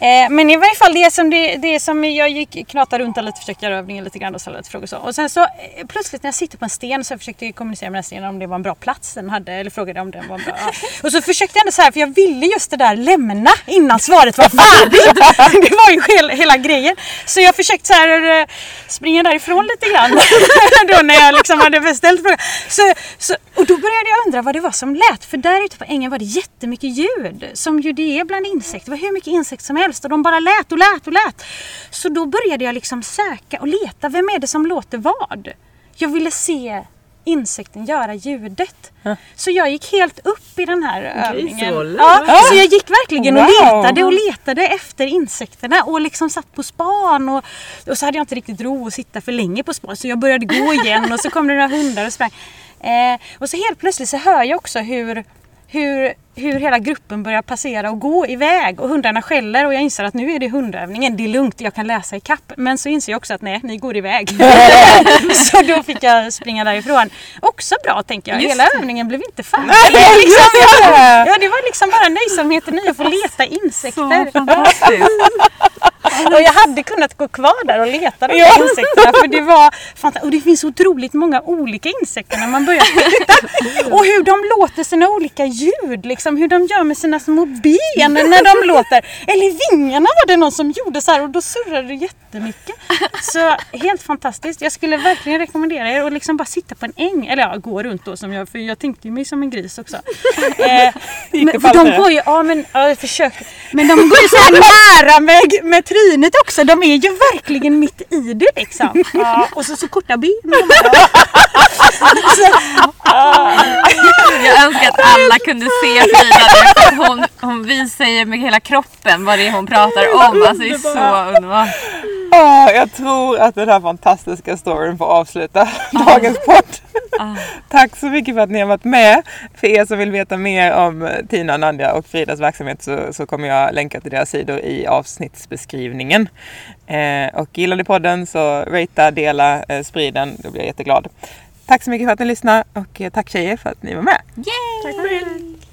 Eh, men i varje fall det som, det, det som jag gick knatade runt och lite, försökte göra övningen lite grann och ställa lite frågor och så. Och sen så eh, plötsligt när jag sitter på en sten så försökte jag kommunicera med den stenen om det var en bra plats den hade eller frågade om den var bra. Ja. Och så försökte jag ändå så här för jag ville just det där lämna innan svaret var färdigt. det var ju hela, hela grejen. Så jag försökte så här eh, springa därifrån lite grann. då när jag liksom hade beställt frågan. Så, så, och då började jag undra vad det var som lät. För där ute på ängen var det jättemycket ljud. Som ju det är bland insekter. Det var hur mycket insekter som helst helst och de bara lät och lät och lät. Så då började jag liksom söka och leta. Vem är det som låter vad? Jag ville se insekten göra ljudet. Så jag gick helt upp i den här övningen. Ja, så jag gick verkligen wow. och letade och letade efter insekterna och liksom satt på span och, och så hade jag inte riktigt ro att sitta för länge på span så jag började gå igen och så kom det några hundar och sprang. Eh, och så helt plötsligt så hör jag också hur, hur hur hela gruppen börjar passera och gå iväg och hundarna skäller och jag inser att nu är det hundövningen, det är lugnt, jag kan läsa i kapp. Men så inser jag också att nej, ni går iväg. så då fick jag springa därifrån. Också bra tänker jag, Just hela det. övningen blev inte färdig. liksom, ja, det var liksom bara nöjsamheten i att få leta insekter. och jag hade kunnat gå kvar där och leta de ja. insekterna för det var fantastiskt. Och det finns otroligt många olika insekter när man börjar titta. Och hur de låter sina olika ljud liksom liksom hur de gör med sina små ben när de låter. Eller vingarna var det någon som gjorde så här och då surrade det jättemycket. Så helt fantastiskt. Jag skulle verkligen rekommendera er att liksom bara sitta på en äng. Eller ja, gå runt då som jag, för jag tänkte ju mig som en gris också. Eh, men, för de går ju, ja men ja, jag försökte. Men de går ju så här nära med, med trynet också. De är ju verkligen mitt i det liksom. Ja, och så, så korta ben. jag önskar att alla kunde se Frida hon, hon visar ju med hela kroppen vad det är hon pratar om. Alltså det är så underbart. Oh, jag tror att den här fantastiska storyn får avsluta oh. dagens podd. Oh. Tack så mycket för att ni har varit med. För er som vill veta mer om Tina, Nadja och Fridas verksamhet så, så kommer jag länka till deras sidor i avsnittsbeskrivningen. Eh, och gillar ni podden så ratea, dela, eh, sprid den. Då blir jag jätteglad. Tack så mycket för att ni lyssnade och eh, tack tjejer för att ni var med. Yay! Tack för det.